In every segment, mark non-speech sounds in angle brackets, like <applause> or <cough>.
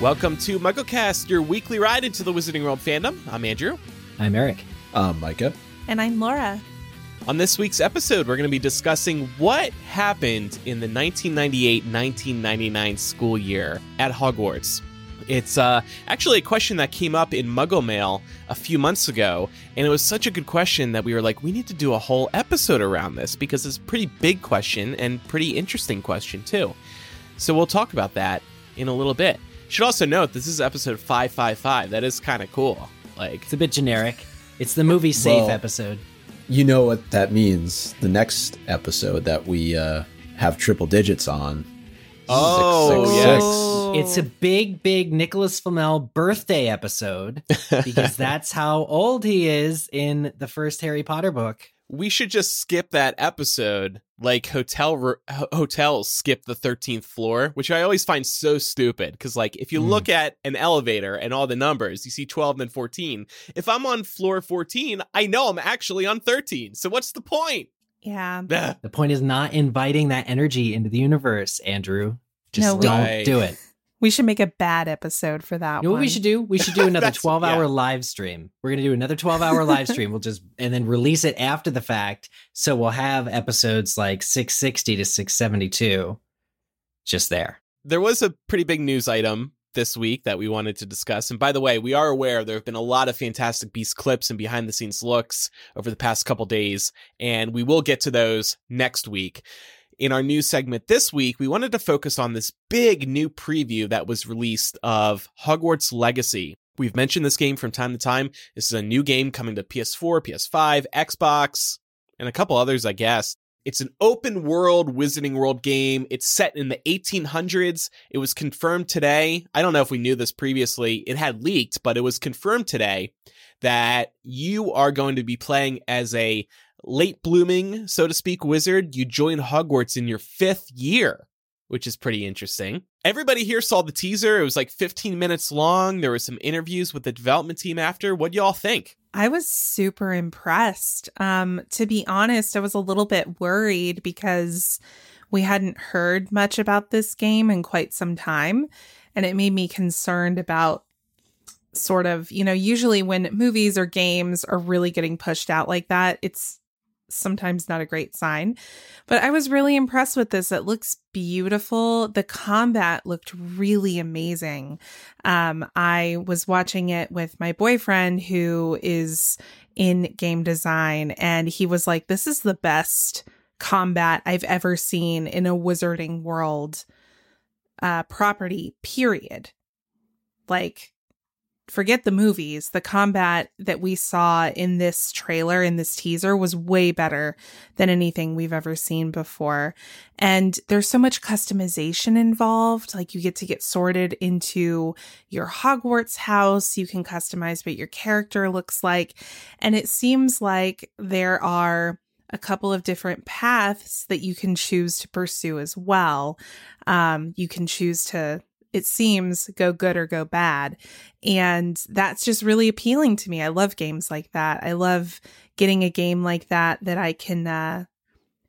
Welcome to MuggleCast, your weekly ride into the Wizarding World fandom. I'm Andrew. I'm Eric. I'm Micah. And I'm Laura. On this week's episode, we're going to be discussing what happened in the 1998 1999 school year at Hogwarts. It's uh, actually a question that came up in Muggle Mail a few months ago, and it was such a good question that we were like, we need to do a whole episode around this because it's a pretty big question and pretty interesting question, too. So we'll talk about that in a little bit. Should also note this is episode 555. That is kind of cool. Like It's a bit generic. It's the movie safe Well- episode. You know what that means. The next episode that we uh, have triple digits on. Oh, Six, six, yes. It's a big, big Nicholas Flamel birthday episode because <laughs> that's how old he is in the first Harry Potter book. We should just skip that episode like hotel ro- ho- hotels skip the 13th floor which i always find so stupid because like if you Mm. look at an elevator and all the numbers you see 12 and 14 if i'm on floor 14 i know i'm actually on 13 so what's the point Yeah. The point is not inviting that energy into the universe, Andrew. Just No, don't Right. do it. We should make a bad episode for that You know what we should do? We should do <laughs> another 12 hour yeah. live stream. We're going to do another 12 hour live <laughs> stream. We'll just, and then release it after the fact. So we'll have episodes like 660 to 672 just there. there was a pretty big news item this week that we wanted to discuss. And by the way, we are aware there have been a lot of Fantastic Beast clips and behind the scenes looks over the past couple days, and we will get to those next week. In our new segment this week, we wanted to focus on this big new preview that was released of Hogwarts Legacy. We've mentioned this game from time to time. This is a new game coming to PS4, PS5, Xbox, and a couple others, I guess. It's an open world Wizarding World game. It's set in the 1800s. It was confirmed today. I don't know if we knew this previously. It had leaked, but it was confirmed today that you are going to be playing as a late blooming, so to speak, wizard. You join Hogwarts in your fifth year, which is pretty interesting. Everybody here saw the teaser. It was like 15 minutes long. There were some interviews with the development team after. What do y'all think? I was super impressed. Um, to be honest, I was a little bit worried because we hadn't heard much about this game in quite some time. And it made me concerned about sort of, you know, usually when movies or games are really getting pushed out like that, it's sometimes not a great sign. But I was really impressed with this. It looks beautiful. The combat looked really amazing. Um, I was watching it with my boyfriend who is in game design, and he was like, This is the best combat I've ever seen in a wizarding world uh, property, period. Like, forget the movies. The combat that we saw in this trailer, in this teaser, was way better than anything we've ever seen before. And there's so much customization involved. Like, you get to get sorted into your Hogwarts house. You can customize what your character looks like. And it seems like there are a couple of different paths that you can choose to pursue as well. Um, you can choose to it seems go good or go bad. And that's just really appealing to me. I love games like that. I love getting a game like that that I can uh,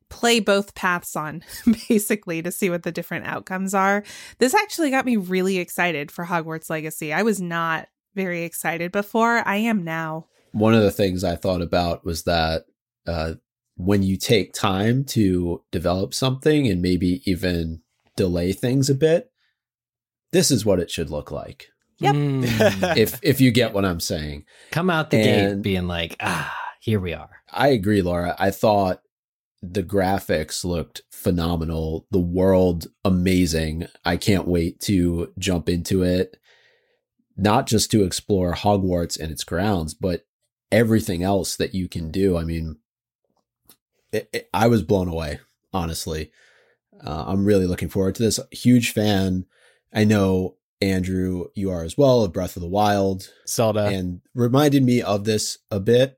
play both paths on, <laughs> basically, to see what the different outcomes are. This actually got me really excited for Hogwarts Legacy. I was not very excited before. I am now. One of the things I thought about was that uh, when you take time to develop something and maybe even delay things a bit, this is what it should look like. Yep. Mm. If if you get <laughs> what I'm saying. Come out the gate being like, ah, here we are. I agree, Laura. I thought the graphics looked phenomenal, the world amazing. I can't wait to jump into it. not just to explore Hogwarts and its grounds, but everything else that you can do. I mean, it, it, I was blown away, honestly. Uh, I'm really looking forward to this. Huge fan. I know Andrew, you are as well of Breath of the Wild, Zelda, and reminded me of this a bit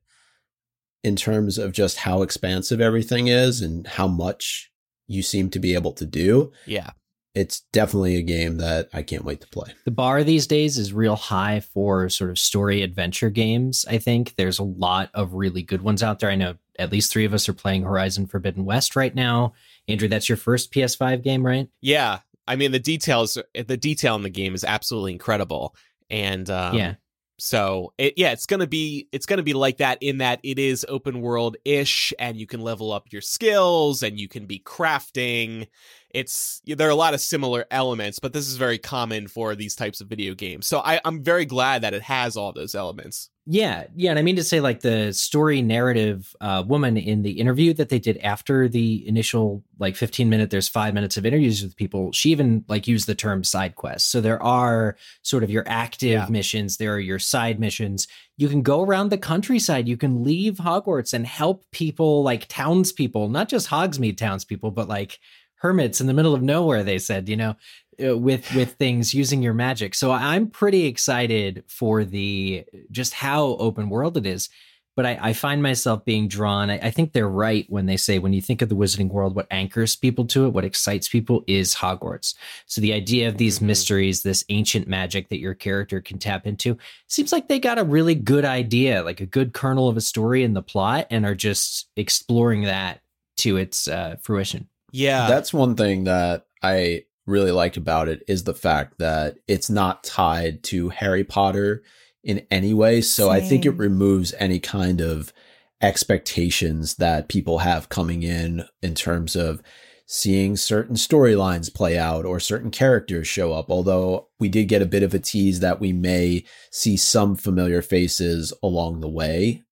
in terms of just how expansive everything is and how much you seem to be able to do. Yeah. It's definitely a game that I can't wait to play. The bar these days is real high for sort of story adventure games. I think there's a lot of really good ones out there. I know at least three of us are playing Horizon Forbidden West right now. Andrew, that's your first PS5 game, right? Yeah. I mean, the details, the detail in the game is absolutely incredible. And um, yeah, so it, yeah, it's gonna be it's gonna be like that in that it is open world ish, and you can level up your skills, and you can be crafting. It's there are a lot of similar elements, but this is very common for these types of video games. So I, I'm very glad that it has all those elements. Yeah, yeah, and I mean to say, like the story narrative uh, woman in the interview that they did after the initial like 15 minute, there's five minutes of interviews with people. She even like used the term side quest. So there are sort of your active yeah. missions, there are your side missions. You can go around the countryside. You can leave Hogwarts and help people, like townspeople, not just Hogsmeade townspeople, but like hermits in the middle of nowhere. They said, you know, with with things using your magic. So I'm pretty excited for the just how open world it is. But I, I find myself being drawn. I, I, think they're right when they say when you think of the wizarding world, what anchors people to it, what excites people is Hogwarts. So the idea of these mm-hmm. mysteries, this ancient magic that your character can tap into, seems like they got a really good idea, like a good kernel of a story in the plot, and are just exploring that to its uh, fruition. Yeah, that's one thing that I really liked about it is the fact that it's not tied to Harry Potter in any way. So Same. I think it removes any kind of expectations that people have coming in in terms of seeing certain storylines play out or certain characters show up. Although we did get a bit of a tease that we may see some familiar faces along the way.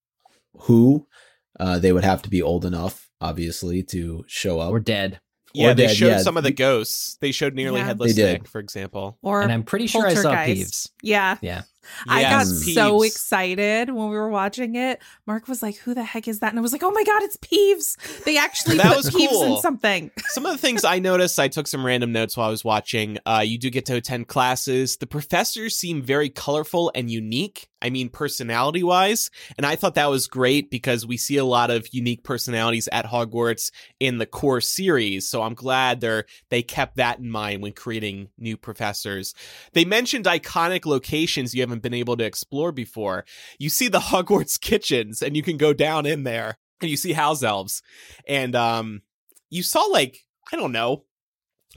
Who? Uh, they would have to be old enough, obviously, to show up. Or dead. Yeah, they dead, showed yeah. some of the ghosts. They showed nearly yeah. headless Nick, for example. Or and I'm pretty sure I saw Peeves. Yeah, yeah. I got Peeves. so excited when we were watching it. Mark was like, "Who the heck is that?" And I was like, "Oh my god, it's Peeves! They actually that put was Peeves cool. in something." some of the things I noticed, I took some random notes while I was watching. Uh, you do get to attend classes. The professors seem very colorful and unique. I mean, personality wise. And I thought that was great because we see a lot of unique personalities at Hogwarts in the core series. So I'm glad they're, they kept that in mind when creating new professors. They mentioned iconic locations you haven't been able to explore before. You see the <laughs> Hogwarts kitchens and you can go down in there and you see house elves. And, um, you saw like, I don't know,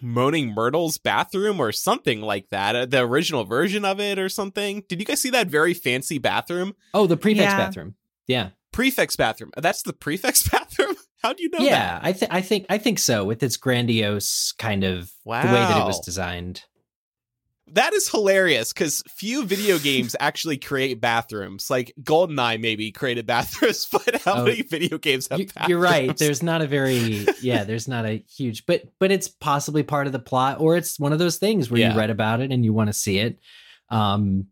Moaning Myrtle's bathroom or something like that. Uh, the original version of it or something. Did you guys see that very fancy bathroom? Oh, the prefect's yeah. bathroom. Yeah. Prefect's bathroom. That's the prefect's <laughs> bathroom? How do you know yeah, that? I think I think I think so with its grandiose kind of wow. the way that it was designed. That is hilarious because few video <laughs> games actually create bathrooms. Like GoldenEye maybe created <laughs> bathrooms, but how oh, many video games have you, bathrooms? You're right. There's not a very yeah, there's not a huge but but it's possibly part of the plot or it's one of those things where yeah. you read about it and you want to see it. Um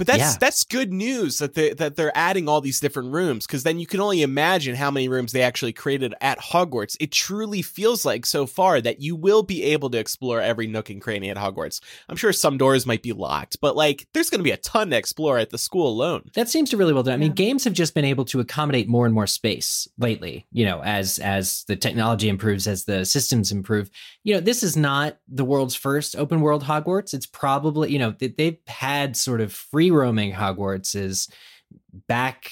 but that's yeah. that's good news that they that they're adding all these different rooms because then you can only imagine how many rooms they actually created at Hogwarts. It truly feels like so far that you will be able to explore every nook and cranny at Hogwarts. I'm sure some doors might be locked, but like there's going to be a ton to explore at the school alone. That seems to really well done. I mean, games have just been able to accommodate more and more space lately. You know, as as the technology improves, as the systems improve. You know, this is not the world's first open world Hogwarts. It's probably you know they've had sort of free roaming Hogwarts is back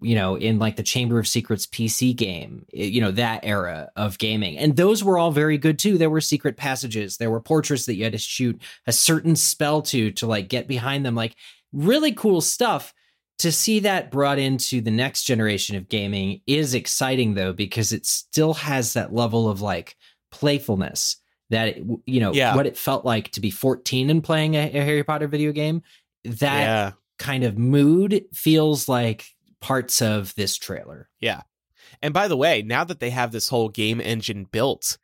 you know in like the chamber of secrets pc game you know that era of gaming. And those were all very good too. There were secret passages. There were portraits that you had to shoot a certain spell to to like get behind them. Like really cool stuff. To see that brought into the next generation of gaming is exciting though because it still has that level of like playfulness that it, you know yeah. what it felt like to be 14 and playing a, a harry potter video game that yeah. kind of mood feels like parts of this trailer. Yeah. And by the way, now that they have this whole game engine built,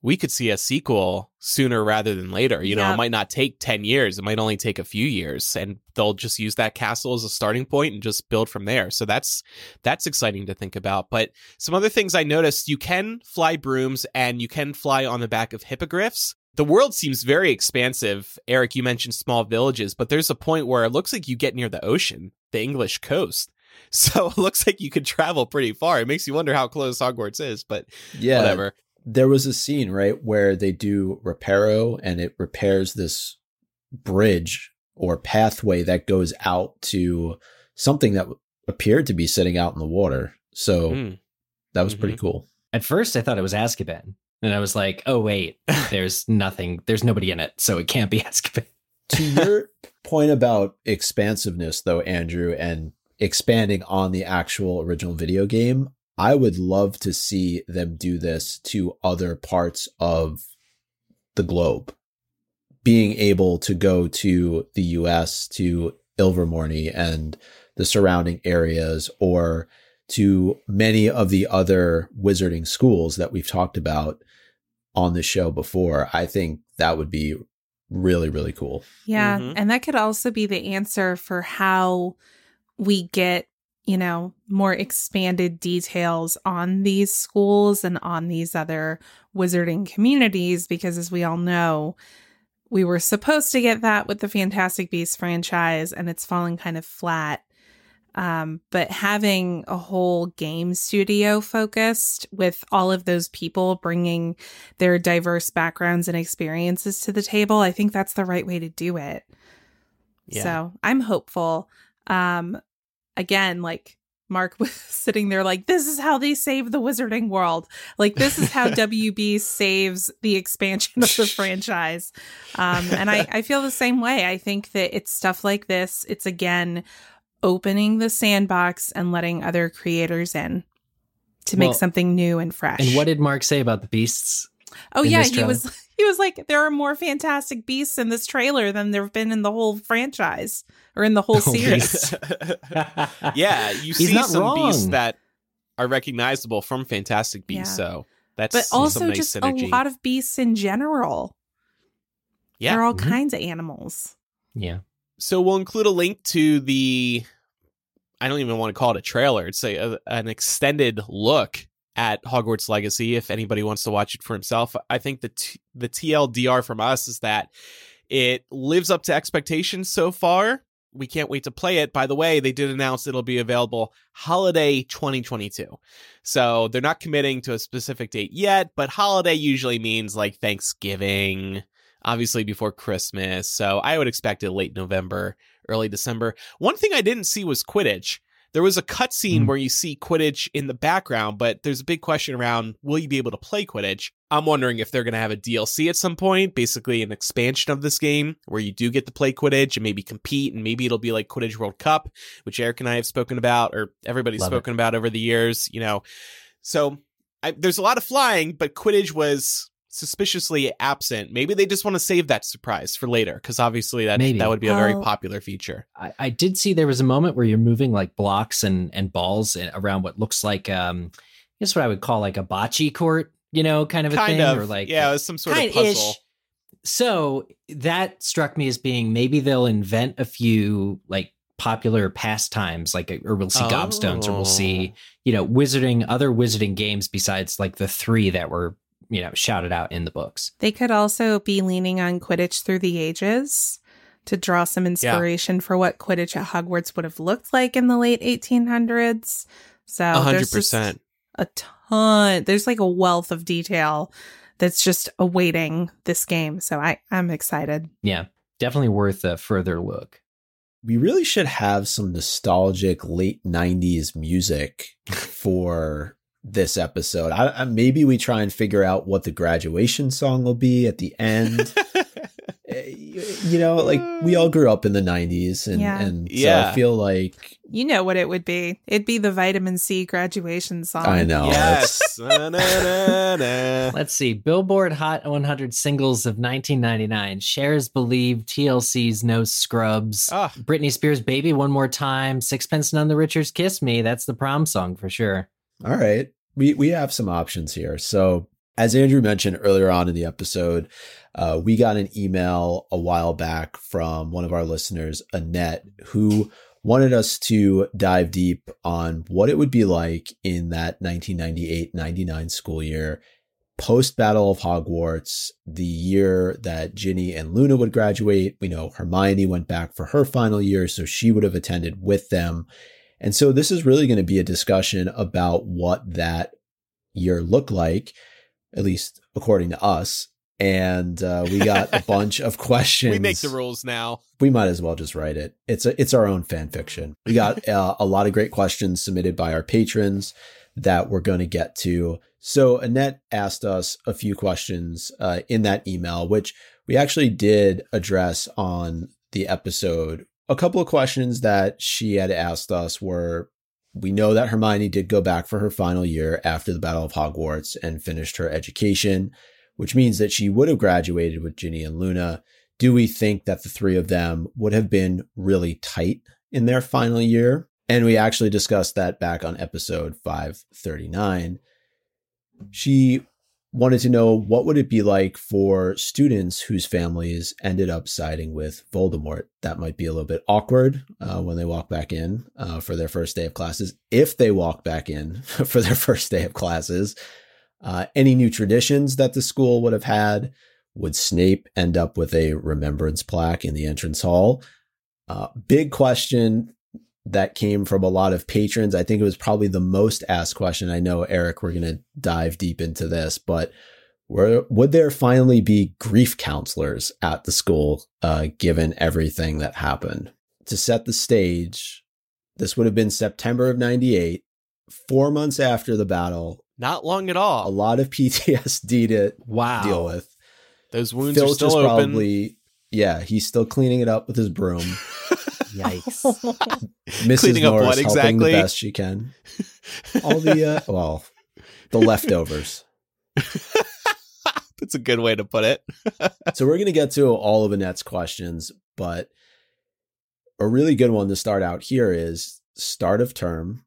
we could see a sequel sooner rather than later. You know, Yep. it might not take 10 years, it might only take a few years and they'll just use that castle as a starting point and just build from there. So that's that's exciting to think about. But some other things I noticed, you can fly brooms and you can fly on the back of hippogriffs. The world seems very expansive. Eric, you mentioned small villages, but there's a point where it looks like you get near the ocean, the English coast. <laughs> So it looks like you could travel pretty far. It makes you wonder how close Hogwarts is, but Yeah. whatever. There was a scene, right, where they do reparo and it repairs this bridge or pathway that goes out to something that appeared to be sitting out in the water. So Mm. that was pretty cool. At first, I thought it was Azkaban, and I was like, "Oh wait, <laughs> there's nothing. There's nobody in it, so it can't be <laughs> Azkaban." to your point about expansiveness though andrew and expanding on the actual original video game i would love to see them do this to other parts of the globe being able to go to the us to ilvermorny and the surrounding areas or to many of the other wizarding schools that we've talked about on the show before i think that would be really really cool Yeah. Mhm. And that could also be the answer for how we get, you know, more expanded details on these schools and on these other wizarding communities. Because as we all know, we were supposed to get that with the Fantastic Beasts franchise and it's fallen kind of flat. Um, but having a whole game studio focused with all of those people bringing their diverse backgrounds and experiences to the table, I think that's the right way to do it. Yeah. So I'm hopeful. Um, again, like Mark <laughs> was sitting there, like, this is how they save the wizarding world. Like, this is how <laughs> WB saves the expansion of the franchise. Um, and I, I feel the same way. I think that it's stuff like this. It's again opening the sandbox and letting other creators in to make Well, something new and fresh. And what did Mark say about the beasts? Oh yeah, he was <laughs> he was like there are more fantastic beasts in this trailer than there've been in the whole franchise or in the whole <laughs> Oh, series. <laughs> yeah, you He's see not some beasts that are recognizable from Fantastic Beasts. Yeah. So that's but some also nice just synergy. a lot of beasts in general. yeah. There are all Mhm. kinds of animals. yeah. So we'll include a link to the. I don't even want to call it a trailer. It's a, a- an extended look at Hogwarts Legacy. If anybody wants to watch it for himself, I think the t- the TLDR from us is that it lives up to expectations so far. We can't wait to play it. By the way, they did announce it'll be available holiday 2022. So they're not committing to a specific date yet, but holiday usually means like Thanksgiving, obviously before Christmas. So I would expect it late November, early December. One thing I didn't see was Quidditch. There was a cutscene Mm. where you see Quidditch in the background, but there's a big question around will you be able to play Quidditch? I'm wondering if they're going to have a DLC at some point, basically an expansion of this game where you do get to play Quidditch and maybe compete, and maybe it'll be like Quidditch World Cup, which Eric and I have spoken about, or everybody's Love it. spoken about over the years, you know. So I, there's a lot of flying, but Quidditch was suspiciously absent. Maybe they just want to save that surprise for later, because obviously that Maybe. that would be a very Well- popular feature. I, I did see there was a moment where you're moving like blocks and and balls around what looks like um, I guess what I would call like a bocce court, you know, kind of a Kind thing, of, or like yeah, it some sort of kind-ish. puzzle. So that struck me as being maybe they'll invent a few like popular pastimes, like or we'll see gobstones, or we'll see you know wizarding other wizarding games besides like the three that were you know shouted out in the books. They could also be leaning on Quidditch through the ages to draw some inspiration for what Quidditch at Hogwarts would have looked like in the late 1800s. So A 100% a ton. There's like a wealth of detail that's just awaiting this game. So I I'm excited. Yeah, definitely worth a further look. we really should have some nostalgic late 90s music <laughs> for this episode. I, I, maybe we try and figure out what the graduation song will be at the end. <laughs> Eh, you you know, like we all grew up in the 90s and, Yeah. and so Yeah. I feel like You know what it would be. It'd be the vitamin C graduation song. I know. yes. <laughs> Na, na, na, na. Let's see. Billboard Hot 100 singles of 1999. Cher's believe TLC's No Scrubs. Ah, Britney Spears' Baby One More Time. Sixpence None the Richer's Kiss Me. That's the prom song for sure. All right. We we have some options here. So As Andrew mentioned earlier on in the episode, uh, we got an email a while back from one of our listeners, Annette, who wanted us to dive deep on what it would be like in that 1998 99 school year, post Battle of Hogwarts, the year that Ginny and Luna would graduate. We know Hermione went back for her final year, so she would have attended with them. And so this is really going to be a discussion about what that year looked like, at least according to us. And uh, we got a <laughs> bunch of questions. We make the rules now. We might as well just write it. It's a, it's our own fan fiction. We got <laughs> uh, a lot of great questions submitted by our patrons that we're going to get to. So Annette asked us a few questions uh, in that email, which we actually did address on the episode. A couple of questions that she had asked us were we know that Hermione did go back for her final year after the Battle of Hogwarts and finished her education, which means that she would have graduated with Ginny and Luna. Do we think that the three of them would have been really tight in their final year? And we actually discussed that back on episode 539. She wanted to know what would it be like for students whose families ended up siding with Voldemort. That might be a little bit awkward uh, when they walk back in uh, for their first day of classes, if they walk back in <laughs> for their first day of classes. Uh, any new traditions that the school would have had? Would Snape end up with a remembrance plaque in the entrance hall? Uh, big question that came from a lot of patrons. I think it was probably the most asked question. I know, Eric, we're going to dive deep into this, but were, would there finally be grief counselors at the school, uh, given everything that happened? To set the stage, this would have been September of 98, four months after the battle. Not long at all. A lot of PTSD to wow. deal with. Those wounds Filch are still open. Probably, yeah, he's still cleaning it up with his broom. <laughs> Yikes. <laughs> Mrs. Cleaning Norris up what exactly? the best she can. All the uh, <laughs> well, the leftovers. That's a good way to put it. <laughs> so we're going to get to all of Annette's questions, but a really good one to start out here is start of term.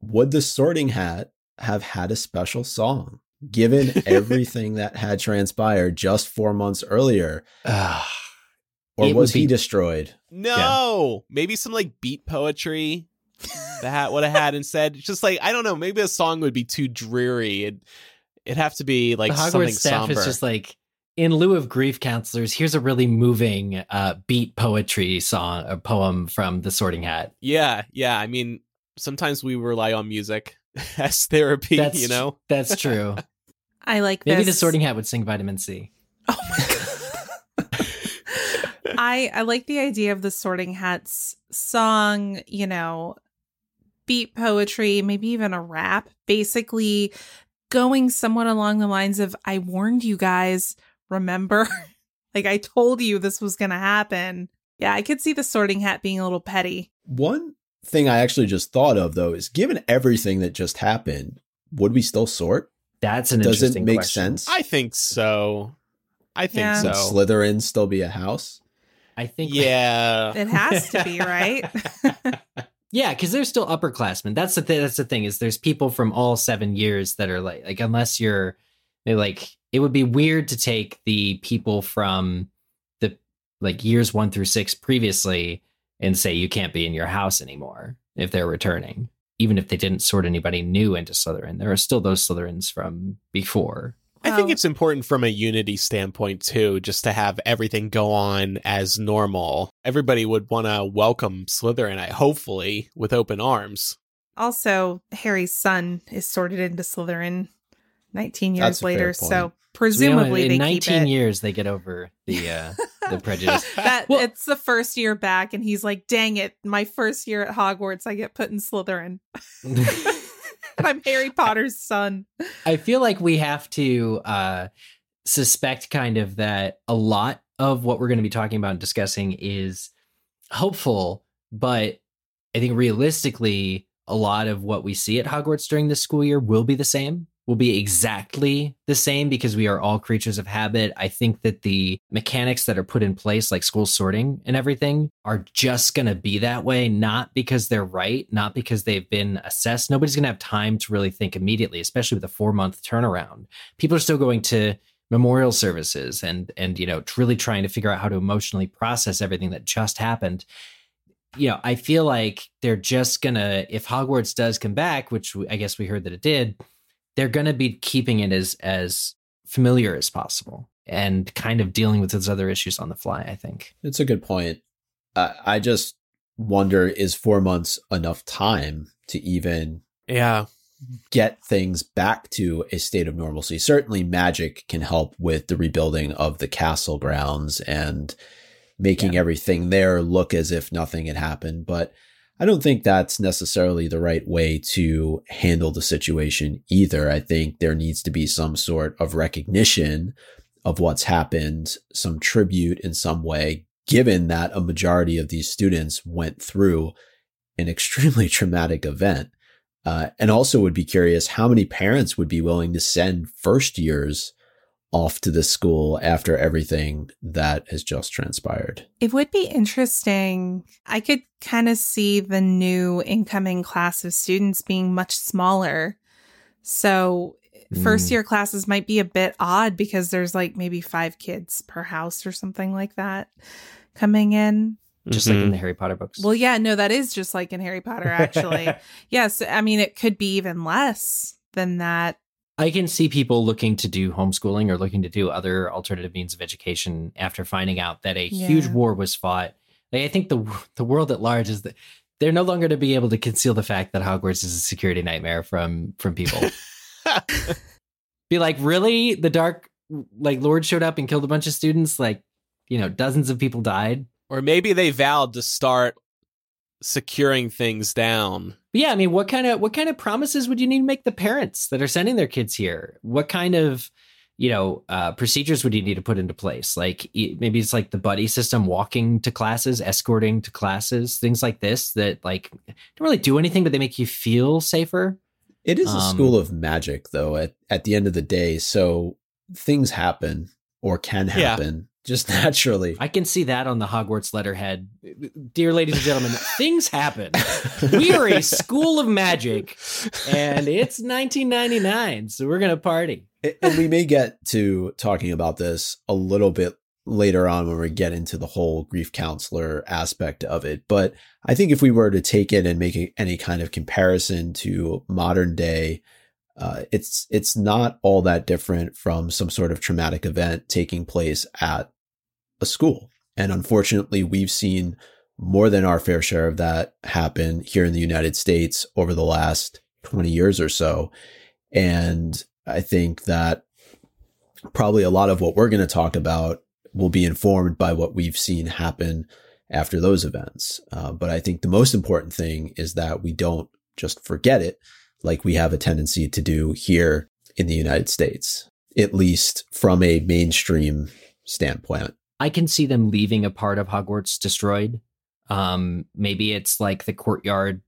Would the sorting hat have had a special song given everything that had transpired just four months earlier? Or it was he destroyed? No, yeah. maybe some like beat poetry. the hat would have had instead. Just like I don't know, maybe a song would be too dreary. It it'd have to be like the Hogwarts something staff somber. is just like in lieu of grief counselors. Here's a really moving uh, beat poetry song, a poem from the Sorting Hat. Yeah, yeah. I mean, sometimes we rely on music <laughs> as therapy. That's, you know, that's true. <laughs> I like maybe this. the Sorting Hat would sing Vitamin C. Oh my god. I I like the idea of the Sorting Hats song, you know, beat poetry, maybe even a rap, basically going somewhat along the lines of I warned you guys, remember? <laughs> like I told you this was going to happen. Yeah, I could see the Sorting Hat being a little petty. One thing I actually just thought of though is given everything that just happened, would we still sort? That's an interesting. Does it make question. sense? I think so. I think yeah. so. Slytherin still be a house? I think. Yeah, it has to be right. <laughs> yeah, because they're still upperclassmen. That's the th- that's the thing is there's people from all seven years that are like like unless you're like it would be weird to take the people from the like years one through six previously and say you can't be in your house anymore if they're returning. Even if they didn't sort anybody new into Slytherin, there are still those Slytherins from before. I think it's important from a unity standpoint too, just to have everything go on as normal. Everybody would want to welcome Slytherin, I hopefully, with open arms. Also, Harry's son is sorted into Slytherin 19 years later, so presumably so, in they 19 years they get over the uh, <laughs> the prejudice. that well, it's the first year back, and he's like, "Dang it, my first year at Hogwarts, I get put in Slytherin." <laughs> <laughs> I'm Harry Potter's son. I feel like we have to uh, suspect kind of that a lot of what we're going to be talking about and discussing is hopeful, but I think realistically, a lot of what we see at Hogwarts during this school year will be the same. Will be exactly the same because we are all creatures of habit. I think that the mechanics that are put in place, like school sorting and everything, are just going to be that way, not because they're right, not because they've been assessed. Nobody's going to have time to really think immediately, especially with a four month turnaround. People are still going to memorial services and and you know really trying to figure out how to emotionally process everything that just happened you know i feel like they're just gonna if hogwarts does come back which i guess we heard that it did they're gonna be keeping it as as familiar as possible and kind of dealing with those other issues on the fly i think it's a good point uh, i just wonder is four months enough time to even yeah get things back to a state of normalcy. Certainly, magic can help with the rebuilding of the castle grounds and making yeah. everything there look as if nothing had happened. But I don't think that's necessarily the right way to handle the situation either. I think there needs to be some sort of recognition of what's happened, some tribute in some way, given that a majority of these students went through an <laughs> extremely traumatic event. Uh, and also would be curious how many parents would be willing to send first years off to the school after everything that has just transpired. It would be interesting. I could kind of see the new incoming class of students being much smaller. So, first mm. year classes might be a bit odd because there's like maybe five kids per house or something like that coming in just mm-hmm. like in the Harry Potter books. Well, yeah, no, that is just like in Harry Potter, actually. <laughs> yes, I mean, it could be even less than that. I can see people looking to do homeschooling or looking to do other alternative means of education after finding out that a yeah. huge war was fought. Like, I think the the world at large is that they're no longer to be able to conceal the fact that Hogwarts is a security nightmare from from people. <laughs> <laughs> be like, really? The Dark like Lord showed up and killed a bunch of students. Like, you know, dozens of people died. Or maybe they vowed to start securing things down. yeah, I mean, what kind of what kind of promises would you need to make the parents that are sending their kids here? What kind of you know uh, procedures would you need to put into place? Like maybe it's like the buddy system, walking to classes, escorting to classes, things like this that like don't really do anything, but they make you feel safer. It is a um, school of magic, though. At at the end of the day, so things happen or can happen just <laughs> naturally. I can see that on the Hogwarts letterhead. Dear ladies and gentlemen, things happen. We are a school of magic, and it's 1999, so we're going to party. And we may get to talking about this a little bit later on when we get into the whole grief counselor aspect of it. But I think if we were to take it and make any kind of comparison to modern day, uh, it's it's not all that different from some sort of traumatic event taking place at a school. And unfortunately, we've seen more than our fair share of that happen here in the United States over the last 20 years or so. And I think that probably a lot of what we're going to talk about will be informed by what we've seen happen after those events. Uh, but I think the most important thing is that we don't just forget it like we have a tendency to do here in the United States, at least from a mainstream standpoint. I can see them leaving a part of Hogwarts destroyed. Um, maybe it's like the courtyard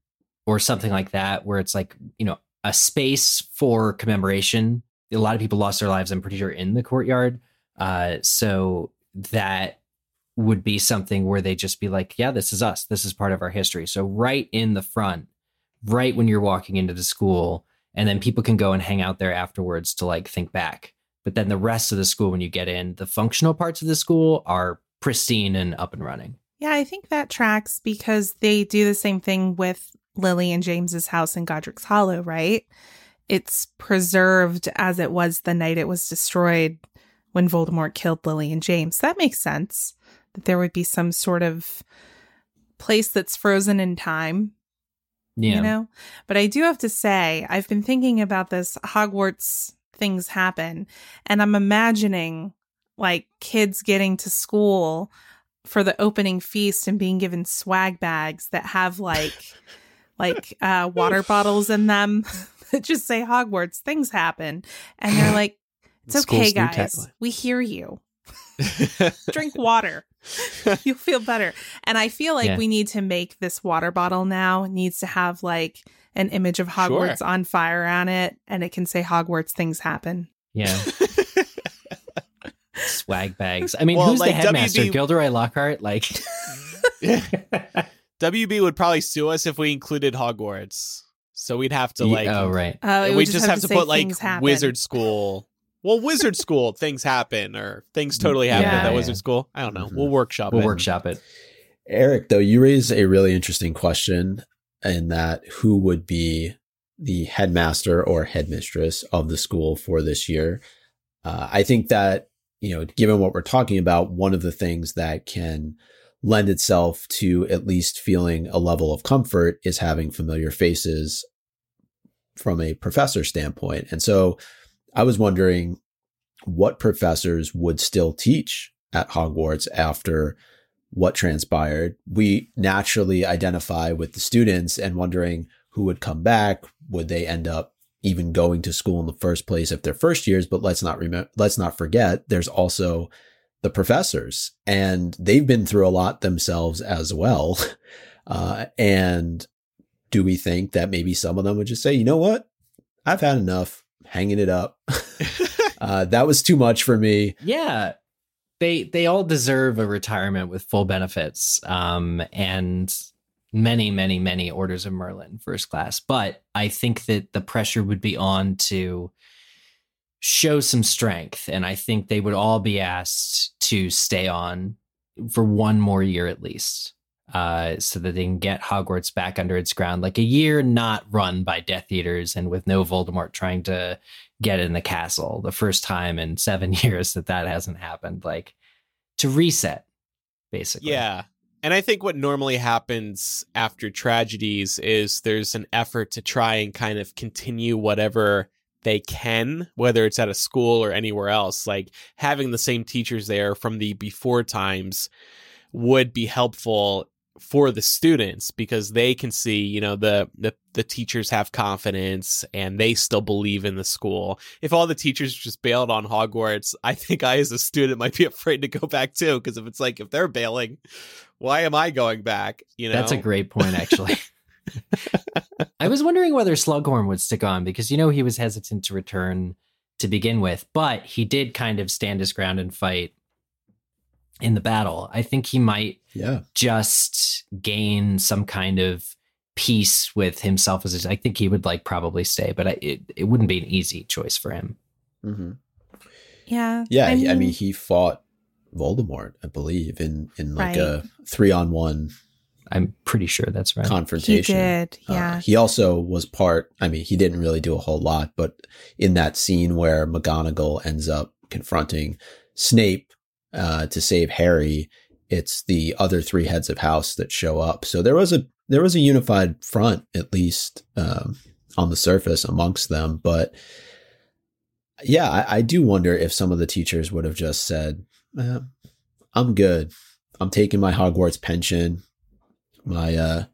or something like that, where it's like, you know, a space for commemoration. A lot of people lost their lives, I'm pretty sure, in the courtyard. Uh, so that would be something where they just be like, yeah, this is us. This is part of our history. So right in the front, right when you're walking into the school, and then people can go and hang out there afterwards to like think back. But then the rest of the school, when you get in, the functional parts of the school are pristine and up and running. Yeah, I think that tracks because they do the same thing with Lily and James's house in Godric's Hollow, right? It's preserved as it was the night it was destroyed when Voldemort killed Lily and James. That makes sense that there would be some sort of place that's frozen in time. Yeah. You know? But I do have to say, I've been thinking about this Hogwarts things happen. And I'm imagining like kids getting to school for the opening feast and being given swag bags that have like <laughs> like uh water bottles in them <laughs> that just say Hogwarts things happen. And they're like it's okay guys. we hear you. <laughs> Drink water. You'll feel better. And i feel like yeah. we need to make this water bottle now. It needs to have like an image of Sure. Hogwarts on fire on it, and it can say Hogwarts things happen. Yeah. <laughs> Swag bags. I mean, Well, who's like, the headmaster? WB Gilderoy Lockhart? Like, <laughs> WB would probably sue us if we included Hogwarts. So we'd have to like oh, right. Oh, it we would just have, to, put like happen. wizard school. Well, wizard <laughs> school things happen or things totally happen Yeah, at that yeah. wizard school. I don't know. Mhm. We'll workshop We'll it. workshop it. Eric, though, you raise a really interesting question in that who would be the headmaster or headmistress of the school for this year? Uh, I think that, you know, given what we're talking about, one of the things that can lend itself to at least feeling a level of comfort is having familiar faces from a professor standpoint. And so I was wondering what professors would still teach at Hogwarts after what transpired. We naturally identify with the students and wondering who would come back. Would they end up even going to school in the first place if they're first years? But let's not remember, let's not forget there's also the professors and they've been through a lot themselves as well. <laughs> Uh, and do we think that maybe some of them would just say, you know what? I've had enough hanging it up. <laughs> <laughs> uh, that was too much for me. Yeah. They they all deserve a retirement with full benefits. Um and many, many, many orders of Merlin first class. But I think that the pressure would be on to show some strength. And I think they would all be asked to stay on for one more year at least. Uh, so that they can get Hogwarts back under its ground, like a year not run by Death Eaters and with no Voldemort trying to get in the castle. The first time in seven <laughs> years that that hasn't happened, like to reset, basically. Yeah. And I think what normally happens after tragedies is there's an effort to try and kind of continue whatever they can, whether it's at a school or anywhere else. Like having the same teachers there from the before times would be helpful for the students because they can see, you know, the, the the teachers have confidence and they still believe in the school. If all the teachers just bailed on Hogwarts, I think I as a student might be afraid to go back too because if it's like if they're bailing, why am I going back? You know, That's a great point, actually. <laughs> I was wondering whether Slughorn would stick on because, you know, he was hesitant to return to begin with, but he did kind of stand his ground and fight in the battle. I think he might Yeah. just gain some kind of peace with himself as a, I think he would like probably stay, but I, it, it wouldn't be an easy choice for him. Mm-hmm. Yeah. Yeah, I mean, he fought Voldemort, I believe, in in like a three on one I'm pretty sure that's right. he confrontation. did. Uh, Yeah. he also was part. I mean, he didn't really do a whole lot, but in that scene where McGonagall ends up confronting Snape uh, to save Harry, it's the other three heads of house that show up. So there was a there was a unified front, at least um, on the surface, amongst them. But yeah, I, I do wonder if some of the teachers would have just said, eh, "I'm good. I'm taking my Hogwarts pension, my uh,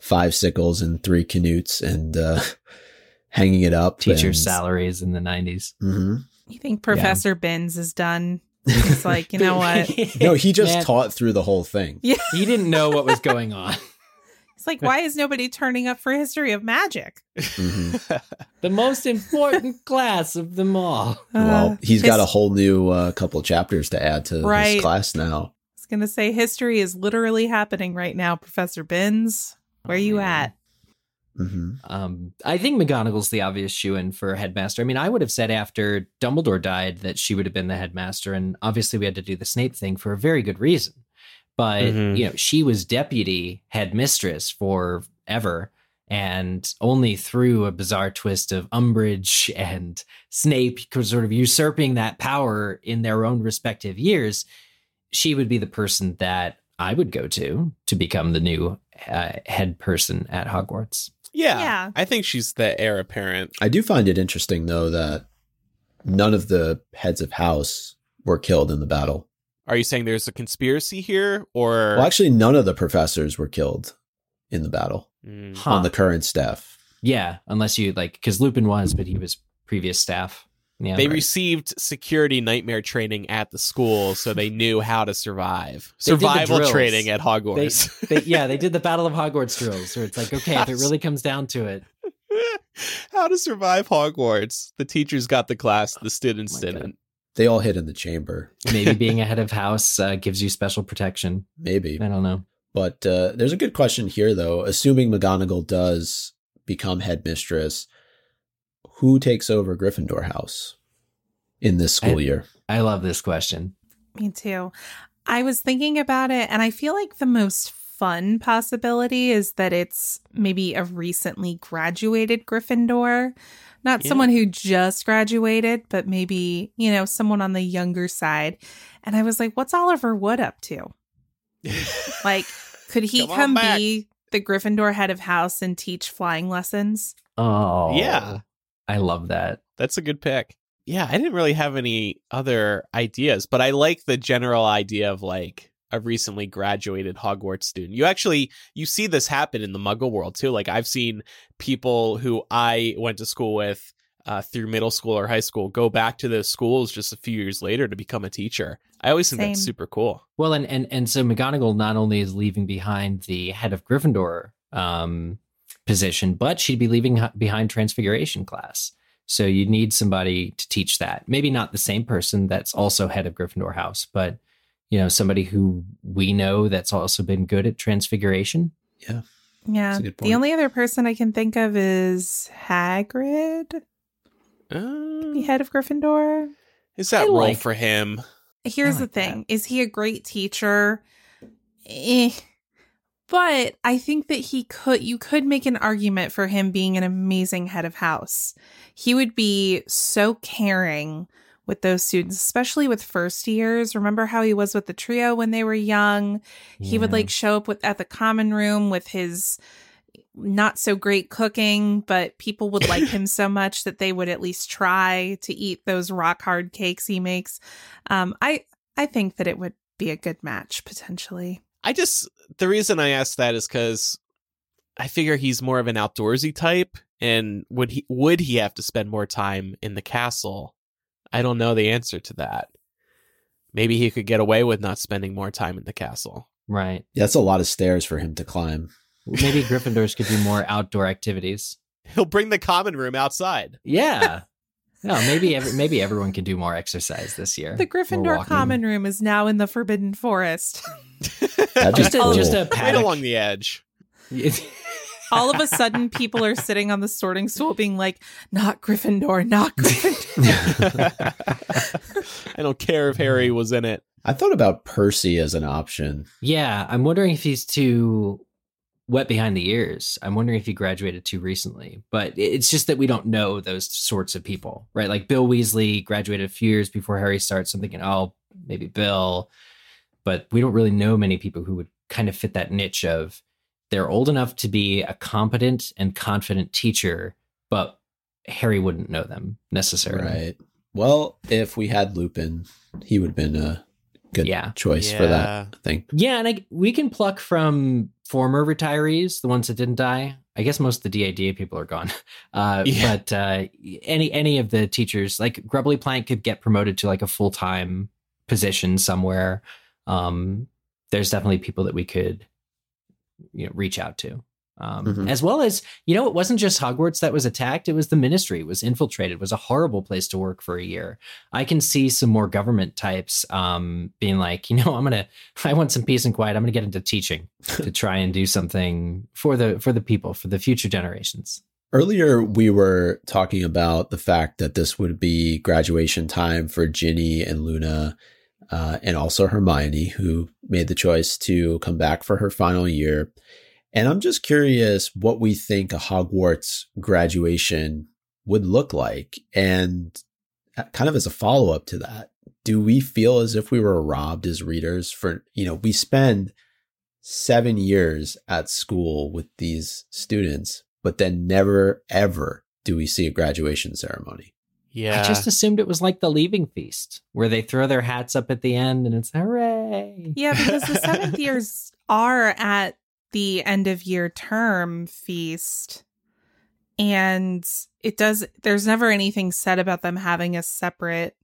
five sickles and three Knuts, and uh, <laughs> hanging it up." Teacher and, salaries in the 90s. Mhm. You think Professor Binns is done? He's like, you know <laughs> what? No, <laughs> he just Man, taught through the whole thing. Yeah. he didn't know what was going on. <laughs> It's like, why is nobody turning up for history of magic? Mhm. The most important class of them all. well, Uh, he's got a whole new uh, couple chapters to add to Right. his class now. I was gonna say history is literally happening right now, Professor Binns. Where Oh, you man. at? Hmm Um, I think McGonagall's the obvious shoe in for headmaster. I mean, I would have said after Dumbledore died that she would have been the headmaster, and obviously we had to do the Snape thing for a very good reason. But Mhm. you know, she was deputy headmistress forever, and only through a bizarre twist of Umbridge and Snape sort of usurping that power in their own respective years, she would be the person that I would go to to become the new uh, head person at Hogwarts. Yeah, Yeah. I think she's the heir apparent. I do find it interesting, though, that none of the heads of house were killed in the battle. Are you saying there's a conspiracy here, or Well, actually, none of the professors were killed in the battle Mm. Huh. on the current staff. Yeah, unless you like, because Lupin was, but he was previous staff. Yeah, they right. received security nightmare training at the school, so they knew how to survive. They Survival training at Hogwarts. they, yeah, they did the Battle of Hogwarts drills, where it's like, okay, if it really comes down to it, <laughs> How to survive Hogwarts. The teachers got the class, the students Oh didn't. They all hid in the chamber. Maybe <laughs> being a head of house uh, gives you special protection. Maybe. I don't know. But uh, there's a good question here, though. Assuming McGonagall does become headmistress, who takes over Gryffindor House in this school I- year? I love this question. Me too. I was thinking about it, and I feel like the most fun possibility is that it's maybe a recently graduated Gryffindor. Not Yeah. someone who just graduated, but maybe, you know, someone on the younger side. And I was like, what's Oliver Wood up to? <laughs> Like, could he Come come, be the Gryffindor head of house and teach flying lessons? Oh, Yeah. I love that. That's a good pick. Yeah, I didn't really have any other ideas, but I like the general idea of like a recently graduated Hogwarts student. You actually you see this happen in the Muggle world too. Like I've seen people who I went to school with uh, through middle school or high school go back to those schools just a few years later to become a teacher. I always think that's super cool. Well, and and and so McGonagall not only is leaving behind the head of Gryffindor um, position, but she'd be leaving behind Transfiguration class. So you'd need somebody to teach that. Maybe not the same person that's also head of Gryffindor House, but you know somebody who we know that's also been good at Transfiguration. Yeah. That's a good The only other person I can think of is Hagrid, Uh, the head of Gryffindor. is that I role like- for him? Here's I the thing is he a great teacher? Eh. But I think that he could, you could make an argument for him being an amazing head of house. He would be so caring with those students, especially with first years. Remember how he was with the trio when they were young? He would like show up with at the common room with his not so great cooking, but people would like him so much that they would at least try to eat those rock hard cakes he makes. Um, I I think that it would be a good match potentially. I just the reason I asked that is because I figure he's more of an outdoorsy type, and would he would he have to spend more time in the castle? I don't know the answer to that. Maybe he could get away with not spending more time in the castle. right. Yeah, that's a lot of stairs for him to climb. Maybe Gryffindors could do more outdoor activities. He'll bring the common room outside. Yeah. No, maybe every, maybe everyone can do more exercise this year. The Gryffindor common room is now in the Forbidden Forest. That'd be Just a, cool. just a right along the edge. <laughs> All of a sudden, people are sitting on the sorting stool, being like, "Not Gryffindor, not Gryffindor." <laughs> I don't care if Harry was in it. I thought about Percy as an option. Yeah, I'm wondering if he's too wet behind the ears. I'm wondering if he graduated too recently. But it's just that we don't know those sorts of people, right? Like Bill Weasley graduated a few years before Harry starts. I'm thinking, oh, maybe Bill. But we don't really know many people who would kind of fit that niche of they're old enough to be a competent and confident teacher, but Harry wouldn't know them necessarily. Right. Well, if we had Lupin, he would have been a good Yeah. choice for that, I think. Yeah, and I, we can pluck from former retirees, the ones that didn't die. I guess most of the DADA people are gone. <laughs> Uh, <laughs> Yeah. But uh, any any of the teachers, like Grubbly Plank, could get promoted to like a full time position somewhere. Um, there's definitely people that we could, you know, reach out to. Um, Mhm. As well as, you know, it wasn't just Hogwarts that was attacked; it was the Ministry it was infiltrated. It was a horrible place to work for a year. I can see some more government types um, being like, you know, I'm gonna, I want some peace and quiet. I'm gonna get into teaching <laughs> to try and do something for the for the people for the future generations. Earlier, we were talking about the fact that this would be graduation time for Ginny and Luna, uh, and also Hermione, who made the choice to come back for her final year. And I'm just curious what we think a Hogwarts graduation would look like. And uh, kind of as a follow up to that, do we feel as if we were robbed as readers for, you know, we spend seven years at school with these students, but then never, ever do we see a graduation ceremony. Yeah. I just assumed it was like the leaving feast where they throw their hats up at the end and it's hooray. Yeah, because the seventh <laughs> years are at the end of year term feast. And it does, there's never anything said about them having a separate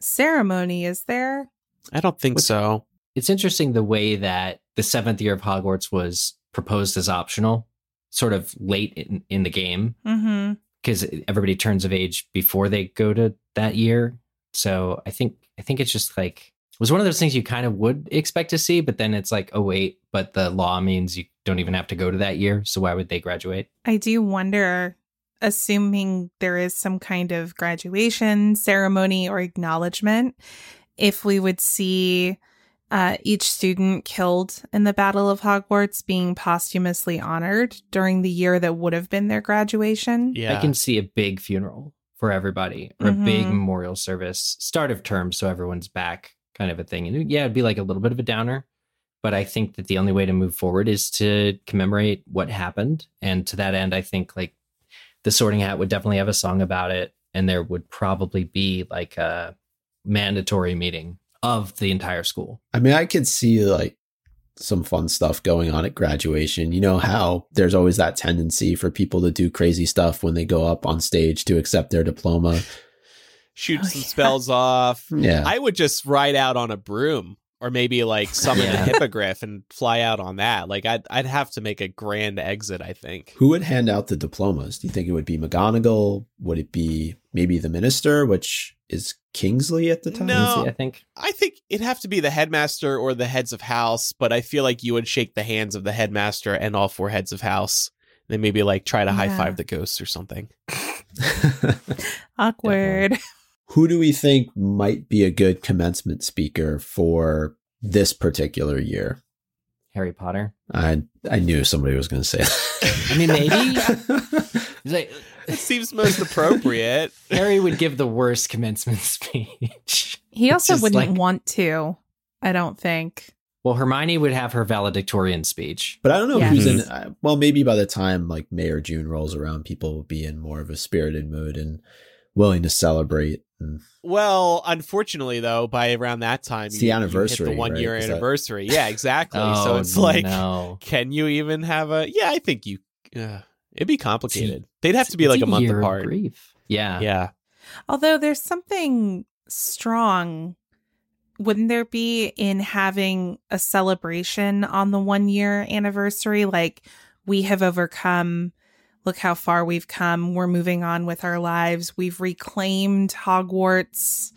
ceremony, is there? I don't think What's- so. It's interesting the way that the seventh year of Hogwarts was proposed as optional. sort of late in, in the game Mm-hmm. because everybody turns of age before they go to that year. So I think I think it's just like it was one of those things you kind of would expect to see, but then it's like, oh wait, but the law means you don't even have to go to that year. So why would they graduate? I do wonder, assuming there is some kind of graduation ceremony or acknowledgement, if we would see uh, each student killed in the Battle of Hogwarts being posthumously honored during the year that would have been their graduation. Yeah. I can see a big funeral for everybody or a big Mhm. memorial service, start of term, so everyone's back, kind of a thing. And yeah, it'd be like a little bit of a downer, but I think that the only way to move forward is to commemorate what happened. And to that end, I think like the Sorting Hat would definitely have a song about it, and there would probably be like a mandatory meeting of the entire school. I mean, I could see like some fun stuff going on at graduation. You know how there's always that tendency for people to do crazy stuff when they go up on stage to accept their diploma. Shoot Oh, some yeah. spells off. Yeah. I would just ride out on a broom or maybe like <laughs> summon Yeah. the hippogriff and fly out on that. Like I'd I'd have to make a grand exit, I think. Who would hand out the diplomas? Do you think it would be McGonagall? Would it be maybe the minister, which is Kingsley at the time? No. See, I think I think it'd have to be the headmaster or the heads of house, but I feel like you would shake the hands of the headmaster and all four heads of house. Then maybe like try to high five the ghosts or something. <laughs> <laughs> Awkward. Who do we think might be a good commencement speaker for this particular year? Harry Potter. I I knew somebody was going to say that. I mean, maybe. <laughs> Like, It seems most appropriate. <laughs> Harry would give the worst commencement <laughs> speech. He also just wouldn't like- want to, I don't think. Well, Hermione would have her valedictorian speech. But I don't know Yeah. who's in. uh, Well, maybe by the time like May or June rolls around, people will be in more of a spirited mood and willing to celebrate. Well, unfortunately, though, by around that time, It's the you- you hit anniversary, the one year right? Is that- anniversary. Yeah, exactly. <laughs> so Oh, it's like, no. can you even have a? Yeah, I think you. Uh, it'd be complicated. They'd have to be like a month apart. Grief. Yeah. Yeah. Although there's something strong, wouldn't there be in having a celebration on the one year anniversary? Like, we have overcome, look how far we've come. We're moving on with our lives. We've reclaimed Hogwarts.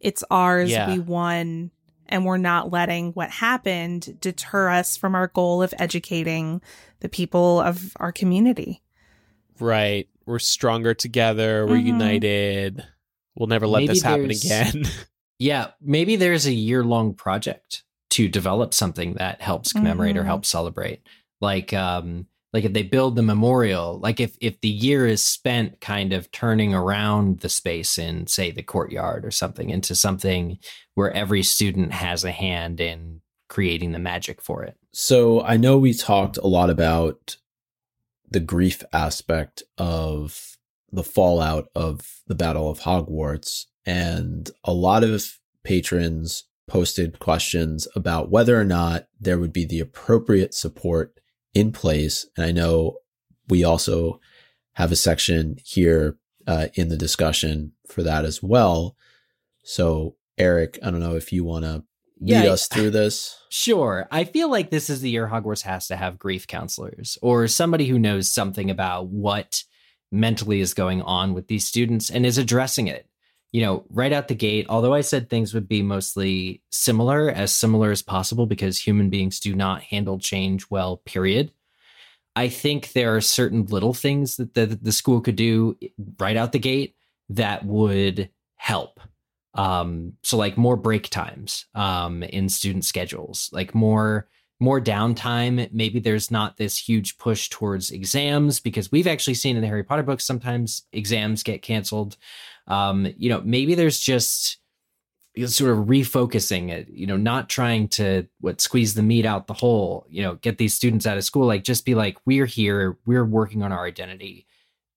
It's ours. Yeah. We won. And we're not letting what happened deter us from our goal of educating the people of our community. Right. We're stronger together. We're Mhm. united. We'll never let Maybe this happen again. <laughs> Yeah. Maybe there's a year long project to develop something that helps commemorate or Mhm. helps celebrate. Like, um, like if they build the memorial, like if if the year is spent kind of turning around the space in, say, the courtyard or something into something where every student has a hand in creating the magic for it. so I know we talked a lot about the grief aspect of the fallout of the Battle of Hogwarts, and a lot of patrons posted questions about whether or not there would be the appropriate support in place. And I know we also have a section here uh, in the discussion for that as well. So, Eric, I don't know if you want to lead Yeah, us through this. Sure. I feel like this is the year Hogwarts has to have grief counselors or somebody who knows something about what mentally is going on with these students and is addressing it. You know, right out the gate, although I said things would be mostly similar, as similar as possible, because human beings do not handle change well, period. I think there are certain little things that the, the school could do right out the gate that would help um so like more break times um in student schedules like more more downtime maybe there's not this huge push towards exams because we've actually seen in the harry potter books sometimes exams get canceled um you know maybe there's just sort of refocusing it you know not trying to what squeeze the meat out the hole you know get these students out of school. Like just be like we're here we're working on our identity.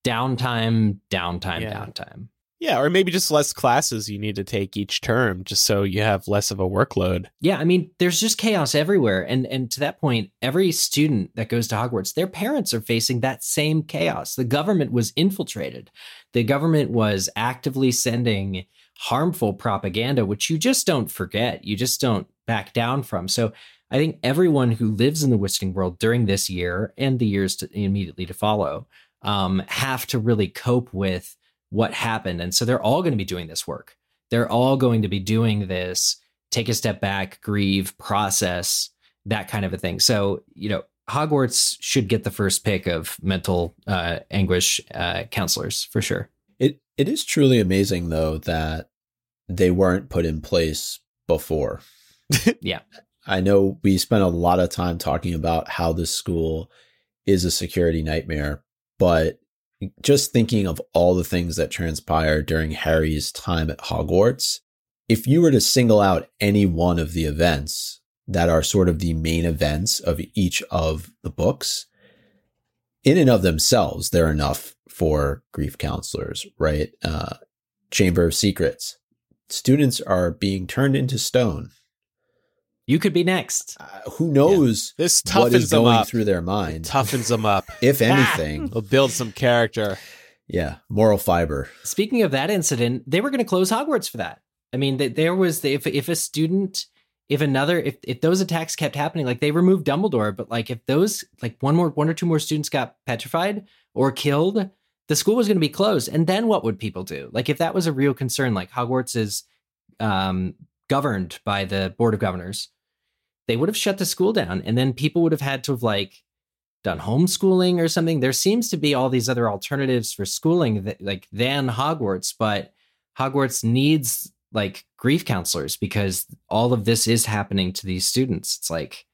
Downtime downtime Yeah. downtime yeah, or maybe just less classes you need to take each term, just so you have less of a workload. Yeah, I mean, there's just chaos everywhere, and and to that point, every student that goes to Hogwarts, their parents are facing that same chaos. The government was infiltrated. The government was actively sending harmful propaganda, which you just don't forget. You just don't back down from. So I think everyone who lives in the Wizarding world during this year and the years to, immediately to follow um, have to really cope with what happened. And so they're all going to be doing this work. They're all going to be doing this, take a step back, grieve, process, that kind of a thing. So, you know, Hogwarts should get the first pick of mental uh, anguish uh, counselors for sure. It it is truly amazing though that they weren't put in place before. <laughs> yeah. I know we spent a lot of time talking about how this school is a security nightmare, but just thinking of all the things that transpired during Harry's time at Hogwarts, if you were to single out any one of the events that are sort of the main events of each of the books, in and of themselves, they're enough for grief counselors, right? Uh, Chamber of Secrets. Students are being turned into stone. You could be next. Uh, who knows This what is toughens them going up. through their mind? Toughens them up. <laughs> If anything, It'll build some character. yeah, moral fiber. Speaking of that incident, they were going to close Hogwarts for that. I mean, there was if if a student, if another, if if those attacks kept happening, like they removed Dumbledore, but like if those, like one more, one or two more students got petrified or killed, the school was going to be closed. And then what would people do? Like if that was a real concern, like Hogwarts is um, governed by the board of governors, they would have shut the school down, and then people would have had to have like done homeschooling or something. There seems to be all these other alternatives for schooling that like than Hogwarts, but Hogwarts needs like grief counselors because all of this is happening to these students. It's like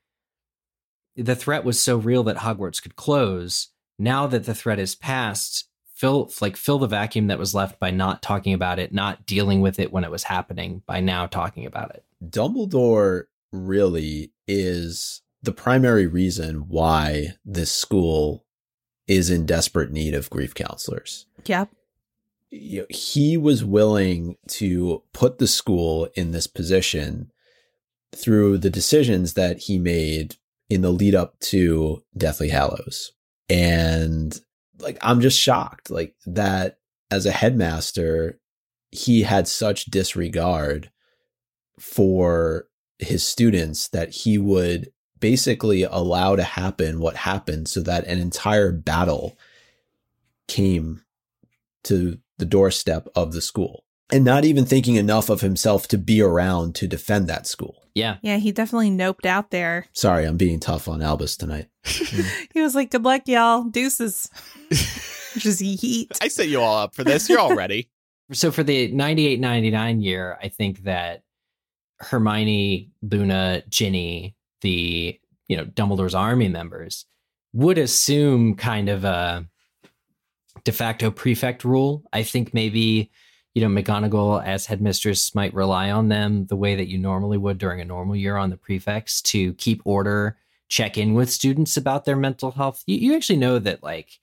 the threat was so real that Hogwarts could close. Now that the threat is past, fill like fill the vacuum that was left by not talking about it, not dealing with it when it was happening by now talking about it. Dumbledore really is the primary reason why this school is in desperate need of grief counselors. Yep. You know, he was willing to put the school in this position through the decisions that he made in the lead up to Deathly Hallows. And like, I'm just shocked, like, that as a headmaster, he had such disregard for his students that he would basically allow to happen what happened so that an entire battle came to the doorstep of the school and not even thinking enough of himself to be around to defend that school. Yeah. Yeah, he definitely noped out there. Sorry, I'm being tough on Albus tonight. <laughs> Mm. He was like, good luck, y'all. Deuces. <laughs> Just yeet. I set you all up for this. You're all ready. <laughs> So for the 98 99 year, I think that Hermione, Luna, Ginny, the you know Dumbledore's army members would assume kind of a de facto prefect rule. I think maybe you know McGonagall as headmistress might rely on them the way that you normally would during a normal year on the prefects to keep order, check in with students about their mental health. You, you actually know that like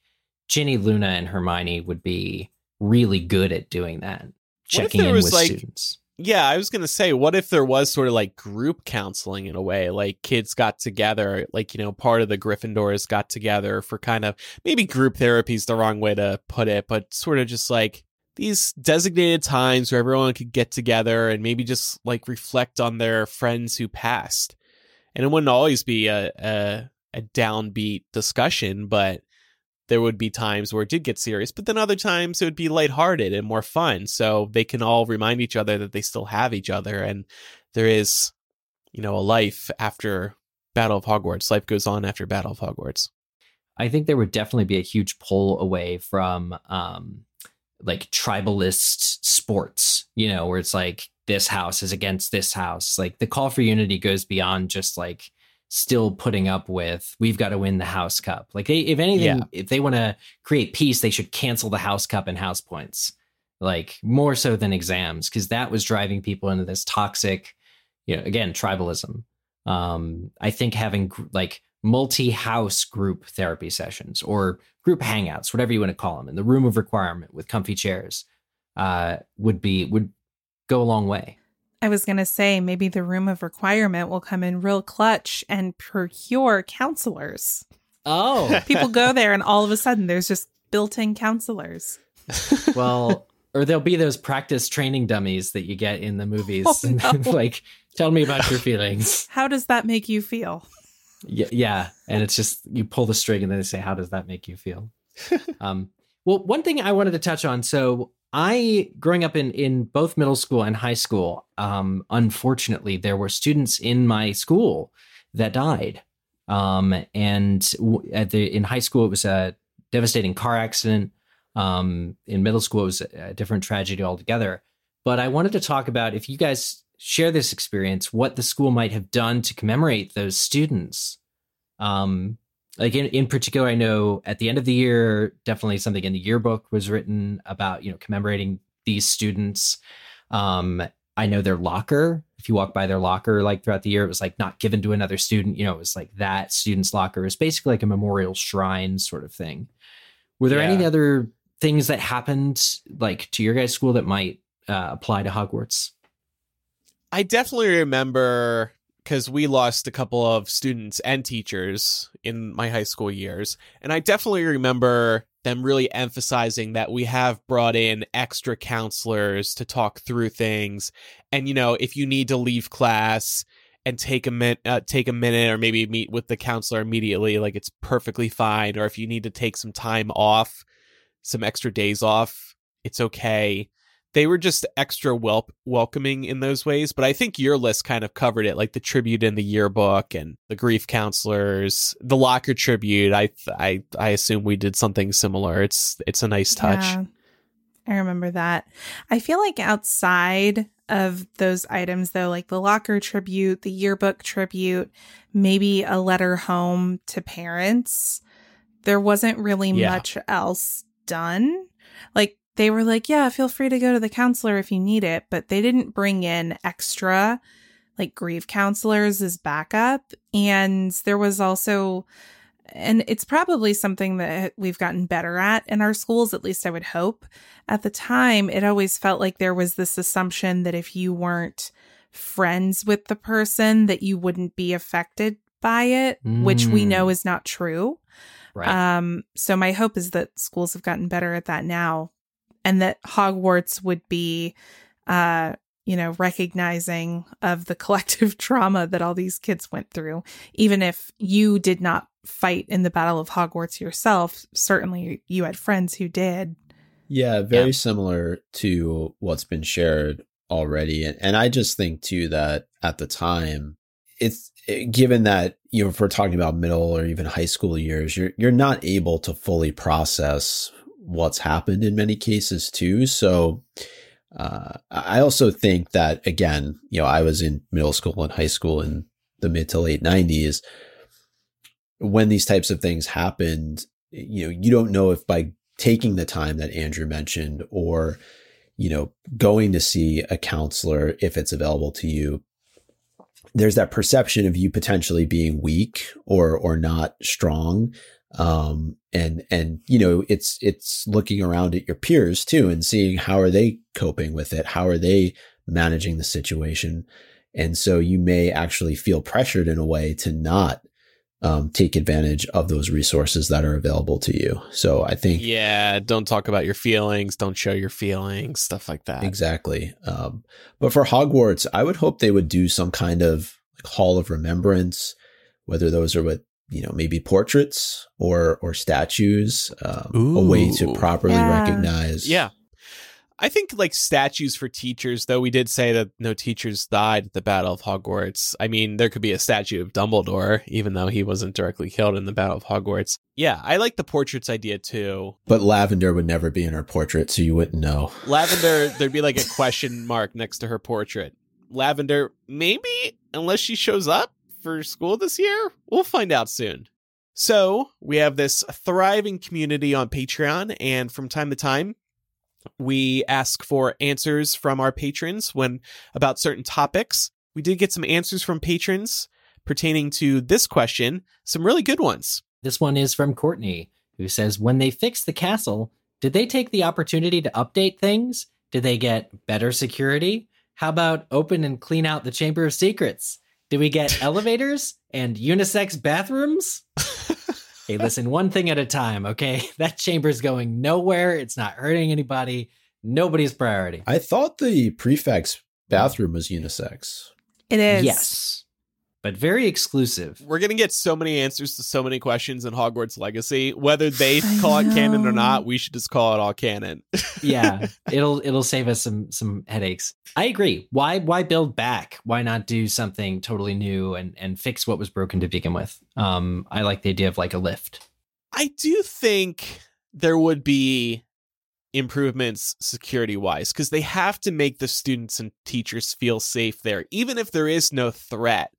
Ginny, Luna, and Hermione would be really good at doing that, checking in with like, students. Yeah, I was gonna say, what if there was sort of like group counseling in a way, like kids got together, like you know, part of the Gryffindors got together for kind of maybe group therapy is the wrong way to put it, but sort of just like these designated times where everyone could get together and maybe just like reflect on their friends who passed, and it wouldn't always be a a, a downbeat discussion, but there would be times where it did get serious, but then other times it would be lighthearted and more fun. So they can all remind each other that they still have each other and there is, you know, a life after Battle of Hogwarts. Life goes on after Battle of Hogwarts. I think there would definitely be a huge pull away from um like tribalist sports, you know, where it's like this house is against this house. Like the call for unity goes beyond just like still putting up with we've got to win the house cup. Like they if anything Yeah. if they want to create peace, they should cancel the house cup and house points. Like more so than exams because that was driving people into this toxic, you know, again, tribalism. Um I think having gr- like multi-house group therapy sessions or group hangouts, whatever you want to call them, in the room of requirement with comfy chairs, uh, would be would go a long way. I was going to say maybe the room of requirement will come in real clutch and procure counselors. Oh, <laughs> People go there and all of a sudden there's just built in counselors. <laughs> well, or there'll be those practice training dummies that you get in the movies, <laughs> Oh, and no. like Tell me about your feelings. How does that make you feel? Yeah, yeah, and it's just you pull the string and then they say, "How does that make you feel?" um, well, one thing I wanted to touch on. So, I growing up in in both middle school and high school, um, unfortunately, there were students in my school that died. Um, and at the in high school, it was a devastating car accident. Um, in middle school, it was a different tragedy altogether. But I wanted to talk about if you guys share this experience, what the school might have done to commemorate those students. Um, like in, in particular, I know at the end of the year, definitely something in the yearbook was written about, you know, commemorating these students. Um, I know their locker, if you walk by their locker, like throughout the year, it was like not given to another student, you know, it was like that student's locker is basically like a memorial shrine sort of thing. Were there Yeah. any other things that happened like to your guys' school that might uh, apply to Hogwarts? I definitely remember because we lost a couple of students and teachers in my high school years. And I definitely remember them really emphasizing that we have brought in extra counselors to talk through things. And, you know, if you need to leave class and take a minute, uh, take a minute or maybe meet with the counselor immediately, like it's perfectly fine. Or if you need to take some time off, some extra days off, it's okay they were just extra wel- welcoming in those ways. But I think your list kind of covered it, like the tribute in the yearbook and the grief counselors, the locker tribute. I I I assume we did something similar. It's it's a nice touch. Yeah, I remember that. I feel like outside of those items, though, like the locker tribute, the yearbook tribute, maybe a letter home to parents, there wasn't really Yeah. much else done. Like they were like, yeah, feel free to go to the counselor if you need it, but they didn't bring in extra like grief counselors as backup. And there was also and it's probably something that we've gotten better at in our schools, at least I would hope. At the time, it always felt like there was this assumption that if you weren't friends with the person, that you wouldn't be affected by it, which we Mm. know is not true. Right. Um, so my hope is that schools have gotten better at that now and that Hogwarts would be uh you know recognizing of the <laughs> collective trauma that all these kids went through even if you did not fight in the battle of Hogwarts yourself certainly you had friends who did Yeah, very Yeah. similar to what's been shared already. And, and I just think too that at the time, it's eh, given that, you know, if we're talking about middle or even high school years, you're, you're not able to fully process what's happened in many cases too. So, uh, I also think that again, you know, I was in middle school and high school in the mid to late nineties. When these types of things happened, you know, you don't know if by taking the time that Andrew mentioned or, you know, going to see a counselor if it's available to you, there's that perception of you potentially being weak or, or not strong. Um, and, and, you know, it's, it's looking around at your peers too and seeing how are they coping with it? How are they managing the situation? And so you may actually feel pressured in a way to not um, take advantage of those resources that are available to you. So I think Yeah, don't talk about your feelings, don't show your feelings, stuff like that. exactly. Um, but for Hogwarts, I would hope they would do some kind of like Hall of Remembrance, whether those are with you know maybe portraits or or statues, um, a way to properly Yeah. recognize. Yeah. I think like statues for teachers, though we did say that no teachers died at the Battle of Hogwarts. I mean, there could be a statue of Dumbledore, even though he wasn't directly killed in the Battle of Hogwarts. Yeah, I like the portraits idea too. But Lavender would never be in her portrait, so you wouldn't know. Lavender, there'd be like a question mark next to her portrait. Lavender, maybe, unless she shows up for school this year, we'll find out soon. So, we have this thriving community on Patreon, and from time to time, we ask for answers from our patrons when about certain topics. We did get some answers from patrons pertaining to this question, some really good ones. This one is from Courtney, who says, When they fixed the castle, did they take the opportunity to update things? Did they get better security? How about open and clean out the Chamber of Secrets? Did we get elevators and unisex bathrooms? hey, <laughs> listen, one thing at a time, okay? <laughs> That chamber's going nowhere. It's not hurting anybody. Nobody's priority. I thought the prefect's bathroom was unisex. It is. Yes. But very exclusive. We're gonna get so many answers to so many questions in Hogwarts Legacy. Whether they call it canon or not, we should just call it all canon. <laughs> yeah it'll it'll save us some some headaches i agree why why build back why not do something totally new and and fix what was broken to begin with um i like the idea of like a lift I do think there would be improvements security wise because they have to make the students and teachers feel safe there, even if there is no threat.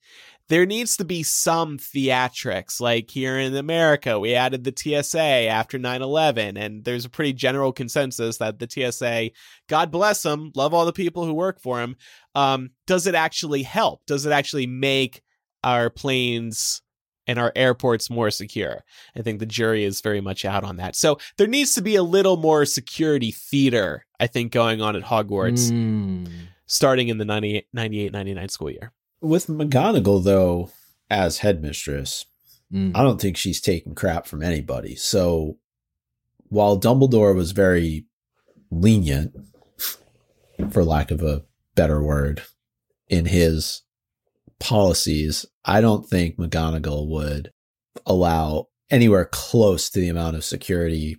There needs to be some theatrics, like here in America, we added the TSA after 9 11, and there's a pretty general consensus that the TSA, God bless them, love all the people who work for them. Um, does it actually help? Does it actually make our planes and our airports more secure? I think the jury is very much out on that. So there needs to be a little more security theater, I think, going on at Hogwarts Mm. starting in the 98 98 99 school year. With McGonagall, though, as headmistress, Mm. I don't think she's taking crap from anybody. So while Dumbledore was very lenient, for lack of a better word, in his policies, I don't think McGonagall would allow anywhere close to the amount of security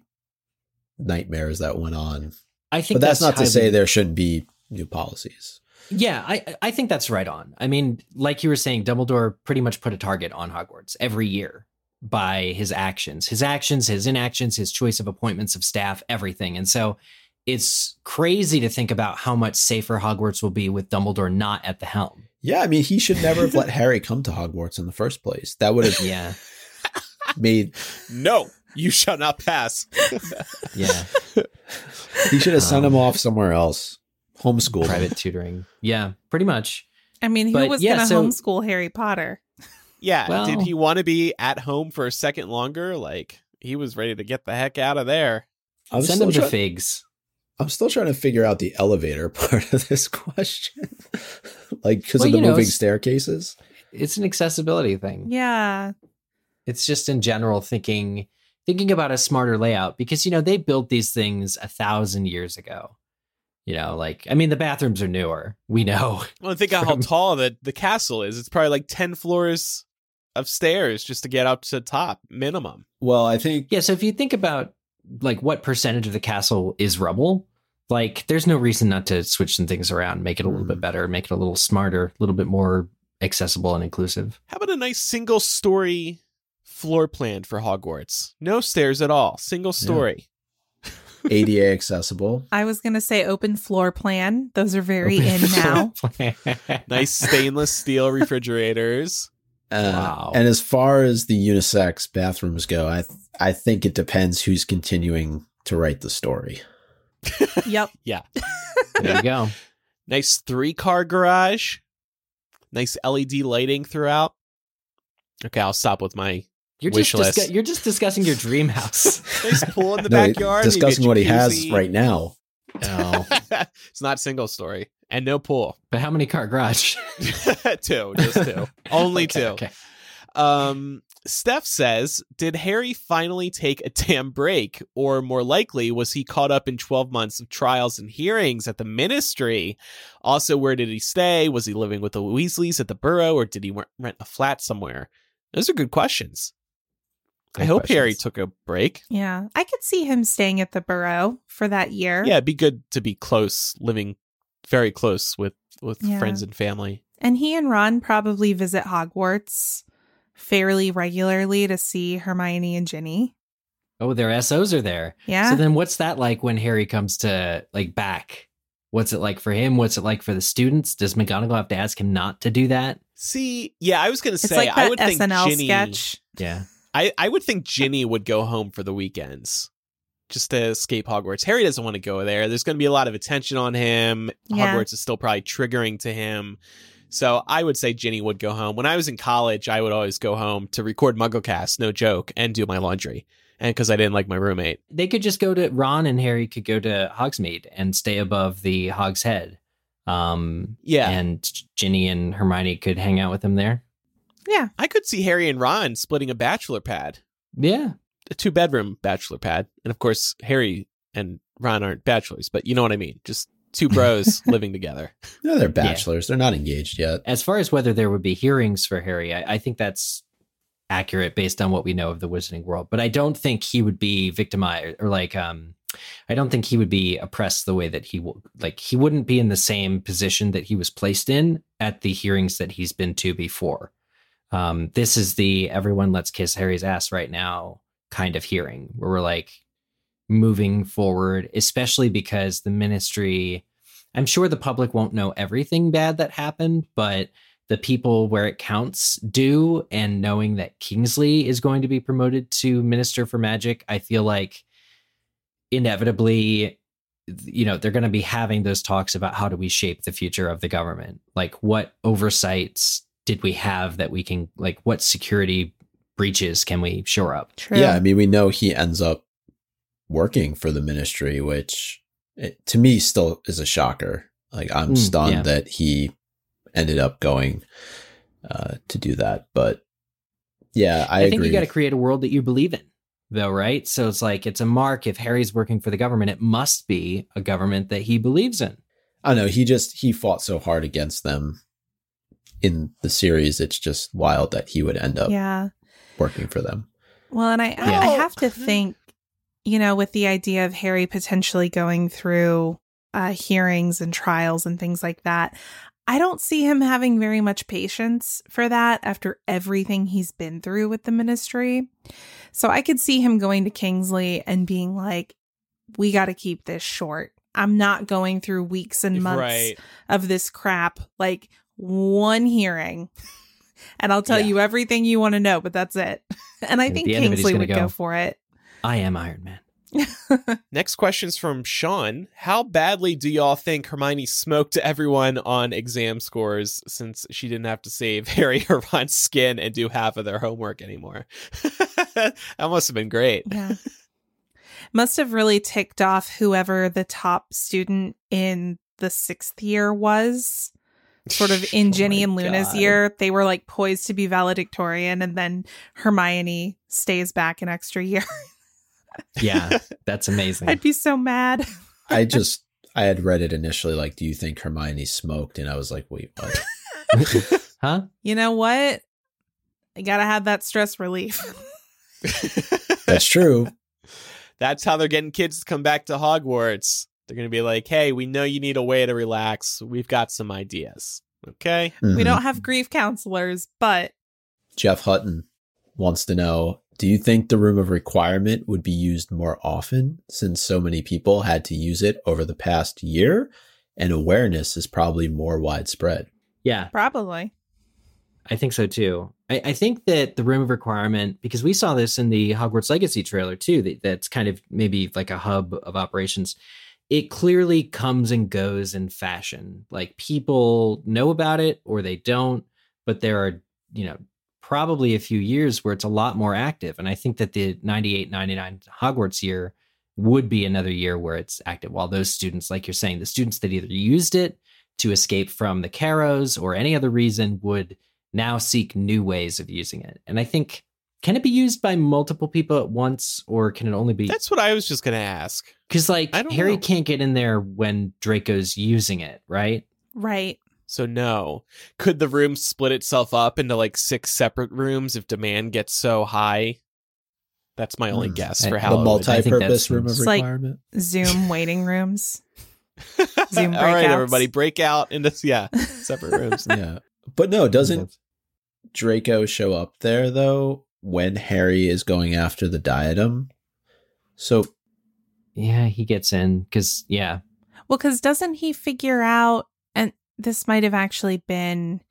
nightmares that went on. i think But that's, not to say there shouldn't be new policies. Yeah, I I think that's right on. I mean, like you were saying, Dumbledore pretty much put a target on Hogwarts every year by his actions, his actions, his inactions, his choice of appointments of staff, everything. And so it's crazy to think about how much safer Hogwarts will be with Dumbledore not at the helm. Yeah, I mean, he should never have let <laughs> Harry come to Hogwarts in the first place. That would have Yeah, made No, you shall not pass. <laughs> yeah, he should have sent Um, him off somewhere else. Homeschool. him. private tutoring. Yeah, pretty much. I mean, who But, was yeah, going to so- homeschool Harry Potter? yeah, Well- did he want to be at home for a second longer? Like he was ready to get the heck out of there. I'm Send him to try- Figs. I'm still trying to figure out the elevator <laughs> part of this question. <laughs> like because Well, of the you know, moving it's- staircases. It's an accessibility thing. Yeah. it's just in general thinking thinking about a smarter layout because you know they built these things a thousand years ago you know like i mean the bathrooms are newer we know Well, think of how <laughs> tall the the castle is. It's probably like ten floors of stairs just to get up to the top minimum. Well, I think yeah so if you think about like what percentage of the castle is rubble like there's no reason not to switch some things around make it a little Mhm. bit better make it a little smarter a little bit more accessible and inclusive How about a nice single story floor plan for Hogwarts? No stairs at all. Single story. ADA accessible. I was going to say open floor plan. Those are very in now. <laughs> <laughs> Nice stainless steel refrigerators. Uh, Wow. And as far as the unisex bathrooms go, I I think it depends who's continuing to write the story. <laughs> yep. Yeah. There you go Nice three car garage. Nice LED lighting throughout. Okay, I'll stop with my you're Wish just discu- you're just discussing your dream <laughs> house nice pool in the <laughs> No, backyard. you discussing what he has right now. <laughs> oh it's not single story and no pool. But how many car garage? two, just two. Only Okay, two. Okay. Um, Steph says, Did Harry finally take a damn break? Or more likely, was he caught up in 12 months of trials and hearings at the ministry? Also, where did he stay? Was he living with the Weasleys at the Burrow, or did he rent a flat somewhere? Those are good questions. I Good hope Harry took a break. Yeah. I could see him staying at the Burrow for that year. Yeah, it'd be good to be close, living very close with with Yeah. friends and family. And he and Ron probably visit Hogwarts fairly regularly to see Hermione and Ginny. Oh, their SOs are there. Yeah. So then what's that like when Harry comes to like back? What's it like for him? What's it like for the students? Does McGonagall have to ask him not to do that? See, yeah, I was gonna it's say like I that would think SNL Ginny. sketch. Yeah. I, I would think Ginny would go home for the weekends just to escape Hogwarts. Harry doesn't want to go there. There's going to be a lot of attention on him. Yeah. Hogwarts is still probably triggering to him. So I would say Ginny would go home. When I was in college, I would always go home to record MuggleCast, no joke, and do my laundry. And because I didn't like my roommate. They could just go to Ron and Harry could go to Hogsmeade and stay above the Hog's Head. Um Yeah. and Ginny and Hermione could hang out with them there. Yeah. I could see Harry and Ron splitting a bachelor pad, Yeah. a two bedroom bachelor pad. And of course, Harry and Ron aren't bachelors, but you know what I mean. Just two bros <laughs> living together. No, they're bachelors. They're not engaged yet. As far as whether there would be hearings for Harry, I, I think that's accurate based on what we know of the wizarding world. But I don't think he would be victimized or like um I don't think he would be oppressed the way that he w- like he wouldn't be in the same position that he was placed in at the hearings that he's been to before. Um, this is the everyone let's kiss Harry's ass right now kind of hearing where we're like moving forward, especially because the ministry. I'm sure the public won't know everything bad that happened, but the people where it counts do. And knowing that Kingsley is going to be promoted to Minister for Magic, I feel like inevitably you know they're going to be having those talks about how do we shape the future of the government like what oversights did we have that we can like what security breaches can we shore up True. Yeah, I mean, we know he ends up working for the ministry, which it, to me still is a shocker. Like I'm Mm, stunned yeah. that he ended up going uh, to do that. But yeah, I, i, think agree. you got to create a world that you believe in though right so it's like it's a mark if harry's working for the government it must be a government that he believes in I know he just he fought so hard against them in the series. It's just wild that he would end up Yeah. working for them. Well, and I I have to think, you know, with the idea of Harry potentially going through uh, hearings and trials and things like that, I don't see him having very much patience for that after everything he's been through with the ministry. So I could see him going to Kingsley and being like, "We got to keep this short. I'm not going through weeks and months Right. of this crap. Like one hearing." And I'll tell Yeah. you everything you want to know, but that's it. <laughs> And I At think the end of it, he's Kingsley would go. go. for it. i am iron man <laughs> Next question's from Sean. How badly do y'all think Hermione smoked everyone on exam scores since she didn't have to save <laughs> Harry or Ron's skin and do half of their homework anymore? that must have been great. Yeah. Must have really ticked off whoever the top student in the sixth year was. Sort of in Oh Ginny my and Luna's God. year, they were like poised to be valedictorian, and then Hermione stays back an extra year. <laughs> yeah that's amazing I'd be so mad. I just I had read it initially like, do you think Hermione smoked? And I was like, wait, what? <laughs> huh You know what? I gotta have that stress relief. <laughs> That's true. That's how they're getting kids to come back to Hogwarts. They're going to be like, hey, we know you need a way to relax. We've got some ideas. Okay. We Mhm. don't have grief counselors, but Jeff Hutton wants to know Do you think the room of requirement would be used more often since so many people had to use it over the past year and awareness is probably more widespread? yeah probably. I think so too. I, I think that the room of requirement, because we saw this in the Hogwarts Legacy trailer too, that, that's kind of maybe like a hub of operations. It clearly comes and goes in fashion. Like people know about it or they don't, but there are, you know, probably a few years where it's a lot more active. And I think that the 98 99 Hogwarts year would be another year where it's active. While those students, like you're saying, the students that either used it to escape from the Carrows or any other reason would now seek new ways of using it. And I think can it be used by multiple people at once or can it only be That's what I was just going to ask. cuz like I don't Harry know. can't get in there when Draco's using it, right? Right. So, no. Could the room split itself up into like six separate rooms if demand gets so high? That's my only Hmm. guess for the how the it would- multi- I think multi-purpose that's- room of It's like- requirement. Zoom <laughs> waiting rooms. <laughs> Zoom All right, breakouts. everybody, break out into yeah <laughs> separate rooms. yeah. But no, doesn't Draco show up there though when Harry is going after the diadem? So Yeah, he gets in cuz yeah. Well, because doesn't he figure out, and this might have actually been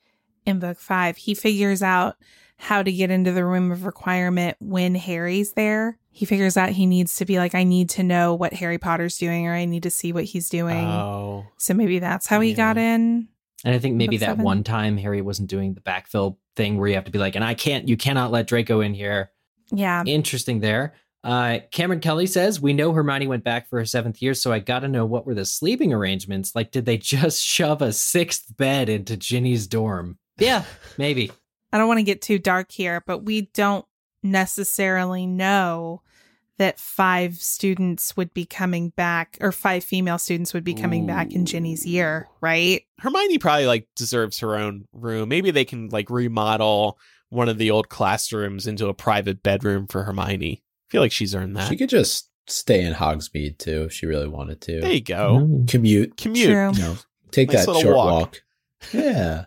in book five, he figures out how to get into the room of requirement when Harry's there. He figures out he needs to be like, I need to know what Harry Potter's doing, or I need to see what he's doing. Oh, so maybe that's how he yeah. got in. And I think maybe that seven? one time Harry wasn't doing the backfill thing where you have to be like and I can't you cannot let Draco in here. Yeah. Interesting there. Uh, Cameron Kelly says, We know Hermione went back for her seventh year, so I got to know what were the sleeping arrangements. Like, did they <laughs> just shove a sixth bed into Ginny's dorm? Yeah, <laughs> maybe. I don't want to get too dark here, but we don't necessarily know that five students would be coming back, or five female students would be coming back in Ginny's year, right? Hermione probably like deserves her own room. Maybe they can like remodel one of the old classrooms into a private bedroom for Hermione. I feel like she's earned that. She could just stay in Hogsmeade too if she really wanted to. there you go. Mm. Commute, Commute. True. you know, take Nice that short walk. walk. Yeah.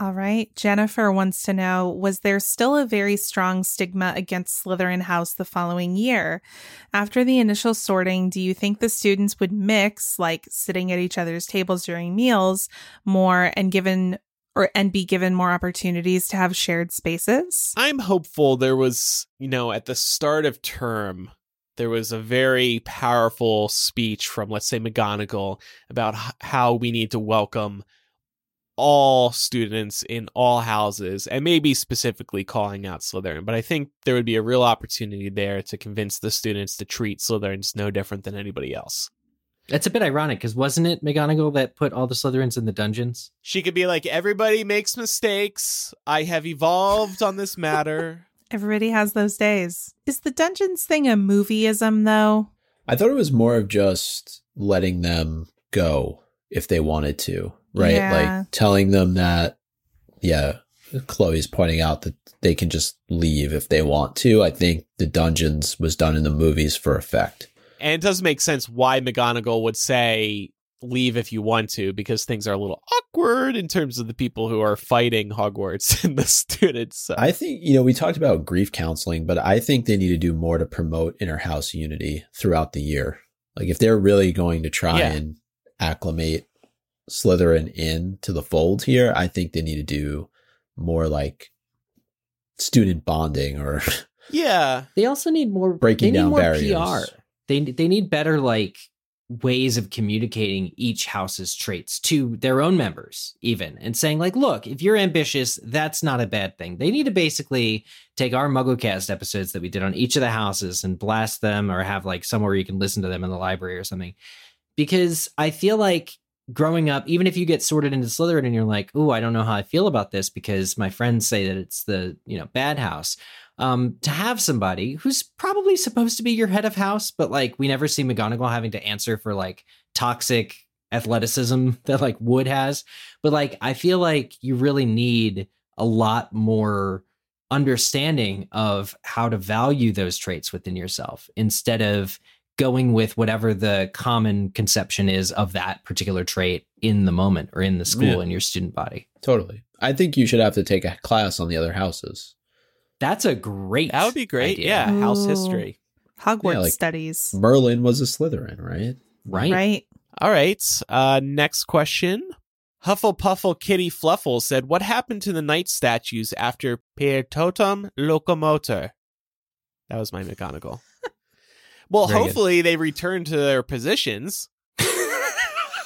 All right. Jennifer wants to know Was there still a very strong stigma against Slytherin House the following year? After the initial sorting, do you think the students would mix, like sitting at each other's tables during meals, more and given or and be given more opportunities to have shared spaces? I'm hopeful there was, you know, at the start of term, there was a very powerful speech from, let's say, McGonagall about how we need to welcome all students in all houses and maybe specifically calling out Slytherin. But I think there would be a real opportunity there to convince the students to treat Slytherins no different than anybody else. That's a bit ironic because wasn't it McGonagall that put all the Slytherins in the dungeons? She could be like, everybody makes mistakes. I have evolved on this matter. <laughs> Everybody has those days. Is the dungeons thing a movieism though? I thought it was more of just letting them go if they wanted to, right? Yeah. Like telling them that, yeah, Chloe's pointing out that they can just leave if they want to. I think the dungeons was done in the movies for effect. And it does make sense why McGonagall would say leave if you want to, because things are a little awkward in terms of the people who are fighting Hogwarts <laughs> and the students. So. I think, you know, we talked about grief counseling, but I think they need to do more to promote inner house unity throughout the year. Like if they're really going to try Yeah. and acclimate Slytherin in to the fold here, I think they need to do more like student bonding or <laughs> yeah. They also need more Breaking they need down more barriers. PR. They they need better like ways of communicating each house's traits to their own members even and saying like look if you're ambitious that's not a bad thing they need to basically take our mugglecast episodes that we did on each of the houses and blast them or have like somewhere you can listen to them in the library or something because i feel like growing up even if you get sorted into slytherin and you're like oh i don't know how i feel about this because my friends say that it's the you know bad house um, to have somebody who's probably supposed to be your head of house, but like we never see McGonagall having to answer for like toxic athleticism <laughs> that like Wood has. But like I feel like you really need a lot more understanding of how to value those traits within yourself instead of going with whatever the common conception is of that particular trait in the moment or in the school Yeah. in your student body. totally. I think you should have to take a class on the other houses. That's a great That would be great. idea. Yeah. House Ooh. history. Hogwarts Yeah, like- studies. Merlin was a Slytherin, right? Right. Right. All right. Uh, next question. Hufflepuffle Kitty Fluffle said, What happened to the knight statues after Piertotum Locomotor? That was my McGonagall. Well, Very good. hopefully they return to their positions. <laughs>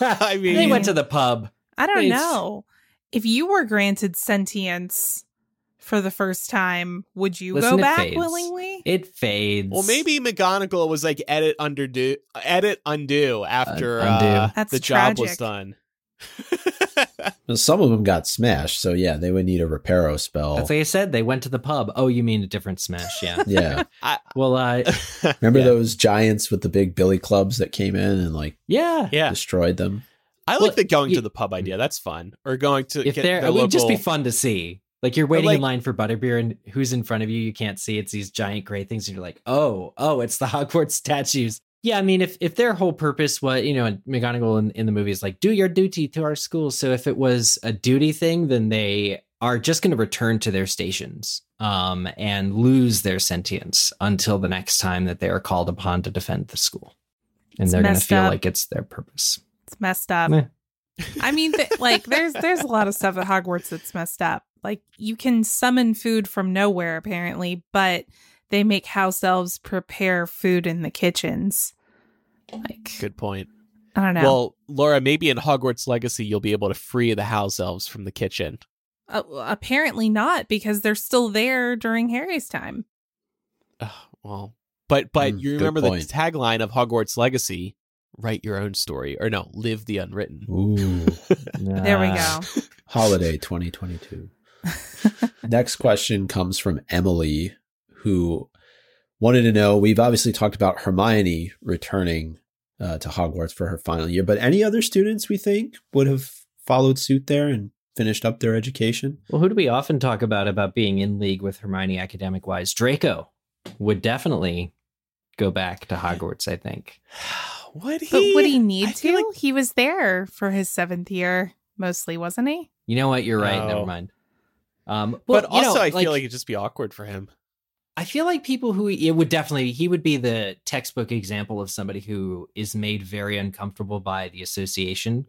I mean, they went to the pub. I don't It's- know. If you were granted sentience for the first time, would you Listen, go back fades. willingly? It fades. Well, maybe McGonagall was like edit undo, edit undo after Uh, undo. uh, That's the job was done. <laughs> Well, Some of them got smashed, so yeah, they would need a reparo spell. That's like I said. They went to the pub. Oh, you mean a different smash? Yeah. <laughs> yeah. well, uh, <laughs> Remember Yeah. those giants with the big billy clubs that came in and like yeah. yeah, destroyed them? I like Well, the going you- to the pub idea. That's fun. Or going to If get there, the it would just be fun to see. Like you're waiting like- in line for butterbeer, and who's in front of you? You can't see. It's these giant gray things, and you're like, oh, oh, it's the <laughs> Hogwarts statues. Yeah, I mean, if if their whole purpose was, you know, McGonagall in, in the movie is like, do your duty to our school. So if it was a duty thing, then they are just going to return to their stations um, and lose their sentience until the next time that they are called upon to defend the school. And It's they're going to feel up. like it's their purpose. It's messed up. I mean, th- like there's there's a lot of stuff at Hogwarts that's messed up. Like you can summon food from nowhere apparently, but they make house elves prepare food in the kitchens. Like Good point. I don't know. Well, Laura, maybe in Hogwarts Legacy you'll be able to free the house elves from the kitchen. Uh, apparently not because they're still there during Harry's time. Ugh, well, but but Mm, you remember the tagline of Hogwarts Legacy: "Write your own story," or no, live the unwritten. Ooh. <laughs> There we go. Holiday 2022. <laughs> Next question comes from Emily, who wanted to know we've obviously talked about Hermione returning uh, to Hogwarts for her final year, but any other students we think would have followed suit there and finished up their education? Well, who do we often talk about about being in league with Hermione academic wise? Draco would definitely go back to Hogwarts, I think. <sighs> Would he? But would he need I to? like- he was there for his seventh year, mostly, wasn't he? You know what? You're right. No. Never mind. Um, well, but you know, also, I feel like it'd just be awkward for him. I feel like people who it would definitely he would be the textbook example of somebody who is made very uncomfortable by the association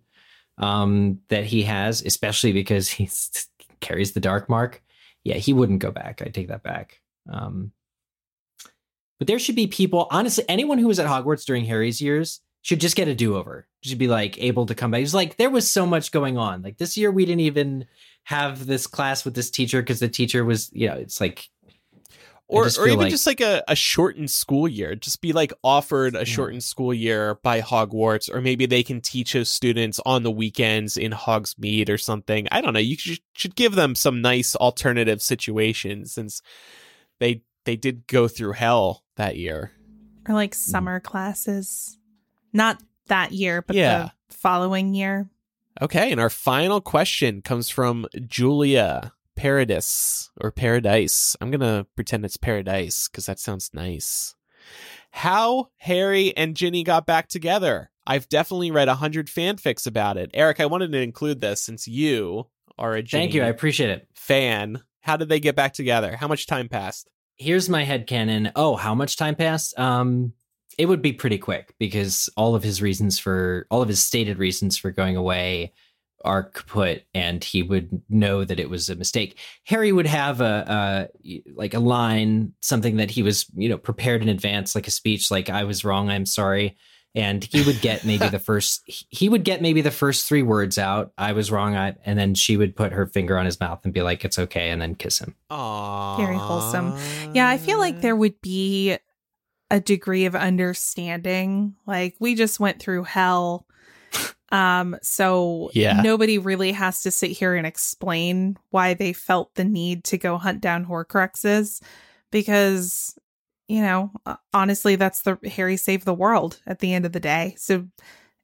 um, that he has, especially because <laughs> he carries the dark mark. Yeah, he wouldn't go back. I take that back. Um, but there should be people. Honestly, anyone who was at Hogwarts during Harry's years should just get a do over. Should be like able to come back. He's like there was so much going on. Like this year, we didn't even have this class with this teacher because the teacher was, you know, it's like Or, just or even like- just like a, a shortened school year. Just be like offered a Yeah. shortened school year by Hogwarts, or maybe they can teach those students on the weekends in Hogsmeade or something. I don't know. You should, should give them some nice alternative situations since they they did go through hell that year. Or like summer mm. classes. Not that year, but Yeah. the following year. Okay, and our final question comes from Julia Paradis or Paradise. I'm gonna pretend it's Paradise because that sounds nice. How Harry and Ginny got back together. I've definitely read a hundred fanfics about it. Eric, I wanted to include this since you are a Ginny thank you. I appreciate it. fan. How did they get back together? How much time passed? here's my head headcanon. Oh, how much time passed? Um, it would be pretty quick because all of his reasons for all of his stated reasons for going away are kaput, and he would know that it was a mistake. Harry would have a, a like a line, something that he was you know prepared in advance, like a speech, like "I was wrong, I'm sorry." And he would get maybe the <laughs> first he would get maybe the first three words out. I was wrong, I, and then she would put her finger on his mouth and be like, "It's okay," and then kiss him. Aww. Very wholesome. Yeah, I feel like there would be a degree of understanding. Like we just went through hell. Um, so Yeah. nobody really has to sit here and explain why they felt the need to go hunt down Horcruxes because you know, uh, honestly, that's the Harry saved the world at the end of the day. So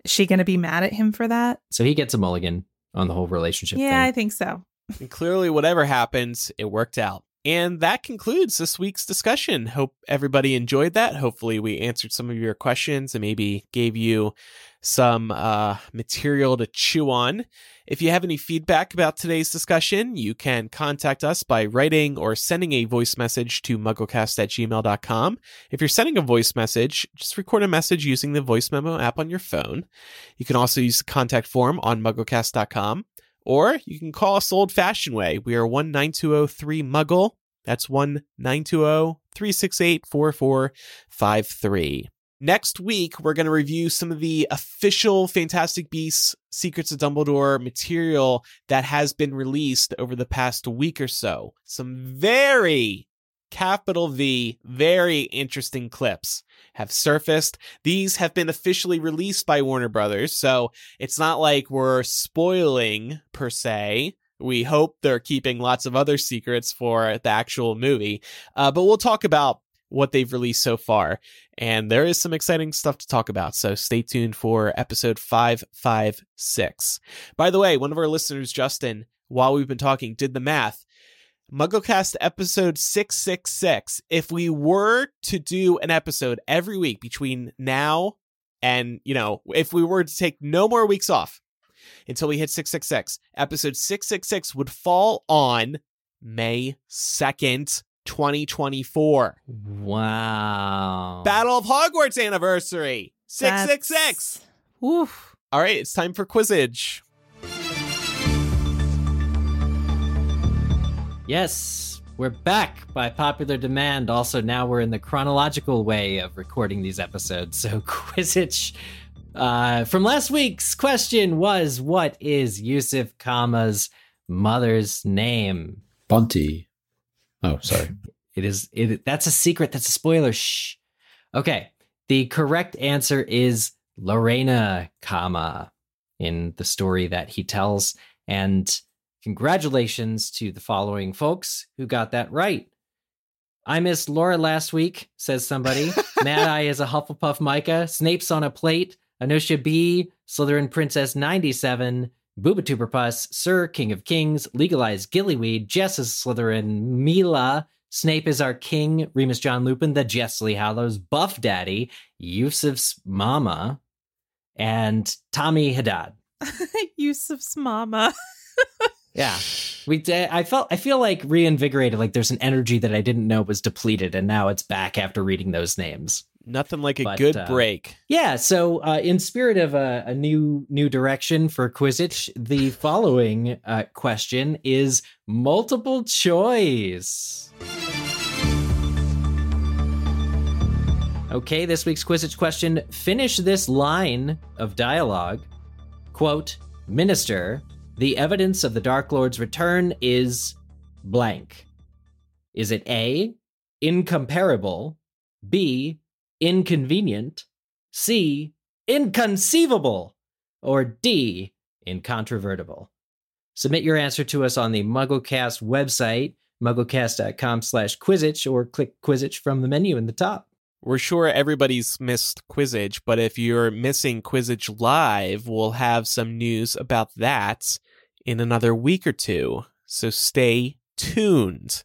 is she gonna be mad at him for that? So he gets a mulligan on the whole relationship Yeah, I think so. And clearly, whatever happens, it worked out. And that concludes this week's discussion. Hope everybody enjoyed that. Hopefully, we answered some of your questions and maybe gave you some uh, material to chew on. If you have any feedback about today's discussion, you can contact us by writing or sending a voice message to mugglecast at gmail.com. If you're sending a voice message, just record a message using the voice memo app on your phone. You can also use the contact form on mugglecast.com. Or you can call us old fashioned way. We are 19203 Muggle. That's 1920 368 4453. Next week, we're going to review some of the official Fantastic Beasts Secrets of Dumbledore material that has been released over the past week or so. Some very capital V, very interesting clips have surfaced. These have been officially released by Warner Brothers, so it's not like we're spoiling per se. We hope they're keeping lots of other secrets for the actual movie, uh, but we'll talk about what they've released so far. And there is some exciting stuff to talk about, so stay tuned for episode 556. By the way, one of our listeners, Justin, while we've been talking, did the math. MuggleCast episode 666. If we were to do an episode every week between now and, you know, if we were to take no more weeks off until we hit 666, episode 666 would fall on May 2nd, 2024. Wow. Battle of Hogwarts anniversary. 666. Oof. All right, it's time for Quizzitch. Yes, we're back by popular demand. Also, now we're in the chronological way of recording these episodes. So, <laughs> Quizzitch uh, from last week's question was What is Yusuf Kama's mother's name? Bunty. Oh, sorry. It is, it, that's a secret. That's a spoiler. Shh. Okay. The correct answer is Laurena Kama, in the story that he tells. And congratulations to the following folks who got that right I missed Laura last week, says somebody. <laughs> Mad Eye is a Hufflepuff Micah. Snape's on a plate. Anushya B, Slytherin Princess 97. Boobatuberpuss, Sir King of Kings, Legalized Gillyweed, Jess is Slytherin, Mila, Snape is our king, Remus John Lupin, the Jessley Hallows, Buff Daddy, Yusuf's mama, and Tommy Haddad. <laughs> Yusuf's mama. <laughs> Yeah. We d- I felt I feel like reinvigorated like there's an energy that I didn't know was depleted and now it's back after reading those names. Nothing like a But, good uh, break. Yeah, so uh, in spirit of a, a new new direction for Quizzitch, the following uh, question is multiple choice. Okay, this week's Quizzitch question: Finish this line of dialogue. Quote: Minister, the evidence of the Dark Lord's return is blank. Is it A, incomparable, B, inconvenient, C, inconceivable, or D, incontrovertible? Submit your answer to us on the MuggleCast website, mugglecast.com slash Quizzitch, or click Quizzitch from the menu in the top. We're sure everybody's missed Quizzitch, but if you're missing Quizzitch Live, we'll have some news about that in another week or two. So stay tuned.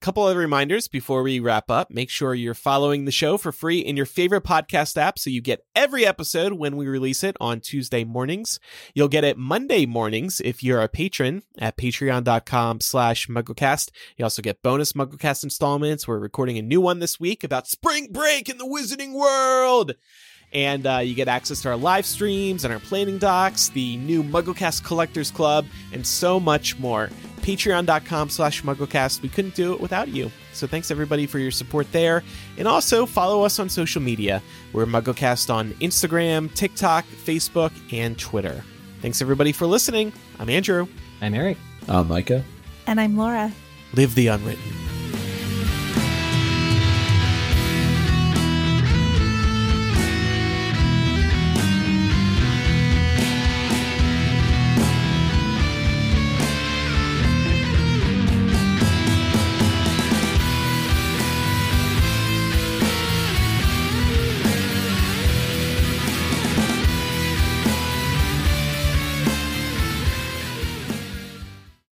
Couple of reminders before we wrap up. Make sure you're following the show for free in your favorite podcast app so you get every episode when we release it on Tuesday mornings. You'll get it Monday mornings if you're a patron at patreon.com slash mugglecast. You also get bonus mugglecast installments. We're recording a new one this week about spring break in the wizarding world. And uh, you get access to our live streams and our planning docs, the new MuggleCast Collectors Club, and so much more. Patreon.com slash MuggleCast. We couldn't do it without you. So thanks everybody for your support there. And also follow us on social media. We're MuggleCast on Instagram, TikTok, Facebook, and Twitter. Thanks everybody for listening. I'm Andrew. I'm Eric. I'm Micah? And I'm Laura. Live the unwritten.